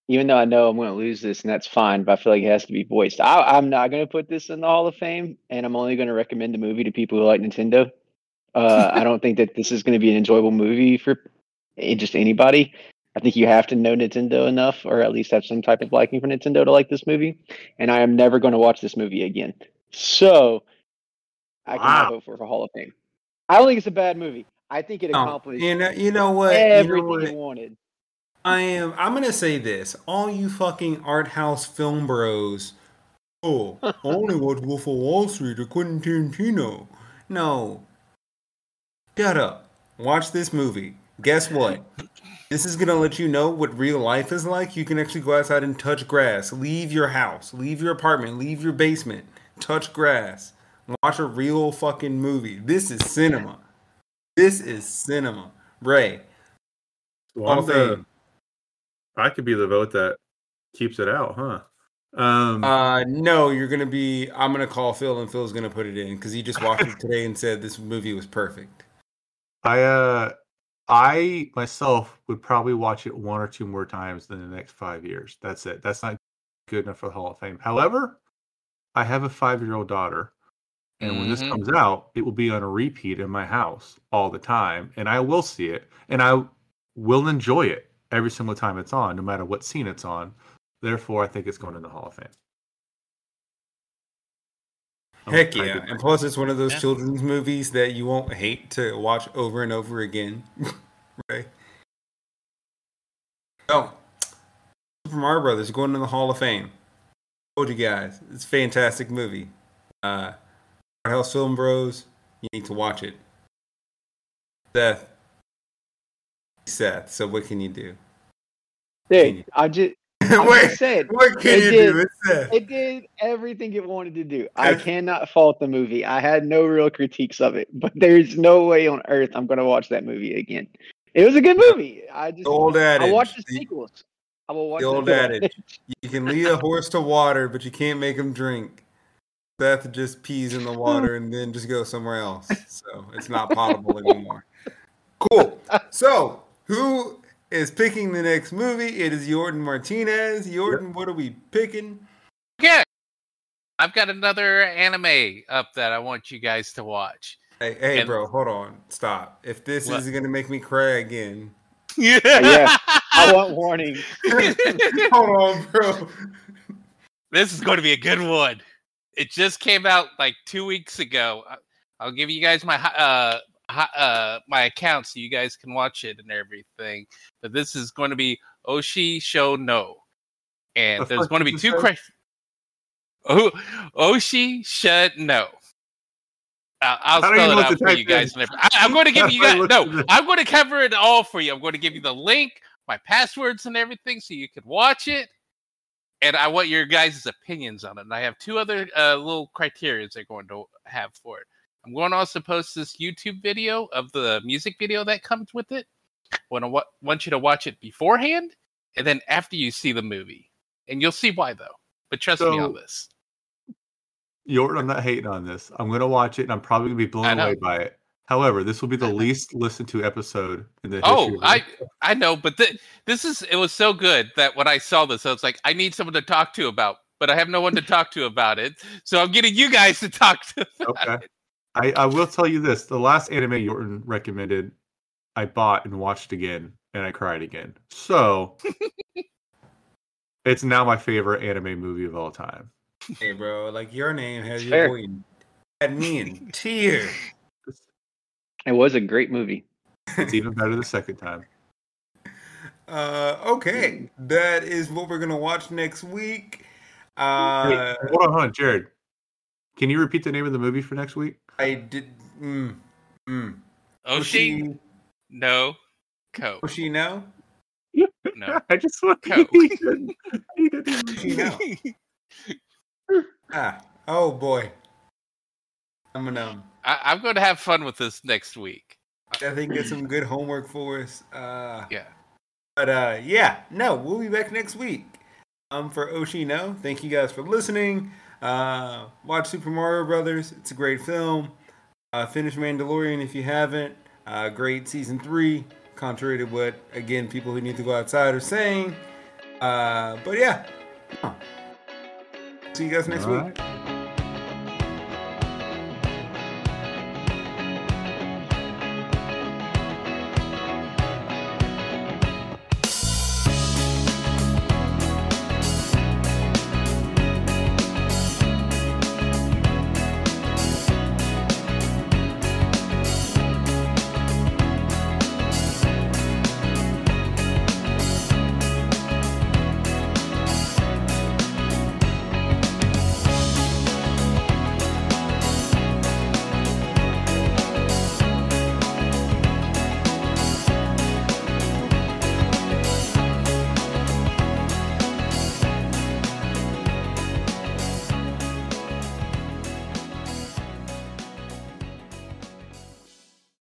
even though I know I'm going to lose this, and that's fine, but I feel like it has to be voiced. I, I'm not going to put this in the Hall of Fame, and I'm only going to recommend the movie to people who like Nintendo. Uh, I don't think that this is going to be an enjoyable movie for just anybody. I think you have to know Nintendo enough, or at least have some type of liking for Nintendo to like this movie. And I am never going to watch this movie again. So I cannot Wow. vote for for Hall of Fame. I don't think it's a bad movie. I think it Oh, accomplished you know, you know what? You know what? wanted. I am. I'm gonna say this: all you fucking art house film bros. Oh, I only watch Wolf of Wall Street or Quentin Tarantino. No. Shut up. Watch this movie. Guess what? This is gonna let you know what real life is like. You can actually go outside and touch grass. Leave your house. Leave your apartment. Leave your basement. Touch grass. Watch a real fucking movie. This is cinema. This is cinema. Ray. Well, the- I could be the vote that keeps it out, huh? Um, Uh, no, you're gonna be. I'm gonna call Phil, and Phil's gonna put it in because he just watched it today and said this movie was perfect. I uh, I myself would probably watch it one or two more times in the next five years. That's it. That's not good enough for the Hall of Fame. However, I have a five-year-old daughter, and when this Mhm. comes out, it will be on a repeat in my house all the time, and I will see it, and I will enjoy it every single time it's on, no matter what scene it's on. Therefore, I think it's going in the Hall of Fame. I'm Heck yeah! did- And plus, it's one of those Yeah. children's movies that you won't hate to watch over and over again. <laughs> right? Oh, Super Mario Brothers going to the Hall of Fame. Told you guys, it's a fantastic movie. Uh, Art House Film Bros, you need to watch it. Seth, Seth. So what can you do? Dude, I just, <laughs> Wait, said what can it you did- do? It's it did everything it wanted to do. I cannot fault the movie. I had no real critiques of it, but there's no way on earth I'm going to watch that movie again. It was a good movie. I just The old adage. I watched the the- sequels. I will watch the old adage. You can lead a horse to water, but you can't make him drink. Seth just pees in the <laughs> water and then just goes somewhere else. So it's not potable anymore. Cool. So who is picking the next movie? It is Yorton Martinez. Yorton, what are we picking? Okay. I've got another anime up that I want you guys to watch. Hey, hey, And- bro, hold on. Stop. If this What? is gonna make me cry again, yeah. <laughs> I want warning. <laughs> hold on, bro. this is going to be a good one. It just came out like two weeks ago. I- I'll give you guys my uh, hi- uh my account so you guys can watch it and everything. But this is going to be Oshi Show No, and The there's going to be two. Cri- oh, Oshi Should No. Uh, I'll How do you spell it out for you guys. in? and everything. I, I'm going <laughs> to give you guys no. I'm going to cover it all for you. I'm going to give you the link, my passwords, and everything, so you can watch it. And I want your guys' opinions on it. And I have two other uh, little criteria they're going to have for it. I'm going to also post this YouTube video of the music video that comes with it. Want to want you to watch it beforehand, and then after you see the movie, and you'll see why though. But trust me on this. Yorton, I'm not hating on this. I'm going to watch it, and I'm probably going to be blown away by it. However, this will be the least listened to episode in the Oh, I I know, but th- this is it was so good that when I saw this, I was like, I need someone to talk to about, but I have no one to talk to about it. So I'm getting you guys to talk to. <laughs> Okay. it. I, I will tell you this: the last anime Yorton recommended, I bought and watched again, and I cried again. So <laughs> it's now my favorite anime movie of all time. Hey, bro, like your name has your Fair. boy in- had me in tears. <laughs> It was a great movie. it's even better the second time. <laughs> Uh, okay, that is what we're gonna watch next week. Wait, Uh, hold on, hold on, Jarred. Can you repeat the name of the movie for next week? I did. Mm, mm. Oshi, no, Ko, Oshi, no. no. <laughs> I just want Go. <laughs> he didn't, he didn't even- Oshi, <laughs> no. Ah, oh boy. I'm gonna. I, I'm going to have fun with this next week. I think get some good homework for us. Uh, Yeah. But uh, yeah, no, we'll be back next week. Um, for Oshi, no, thank you guys for listening. Uh, watch Super Mario Brothers; it's a great film. Uh, finish Mandalorian if you haven't. Uh, great season three, contrary to what again people who need to go outside are saying. Uh, but yeah. See you guys next All week. right.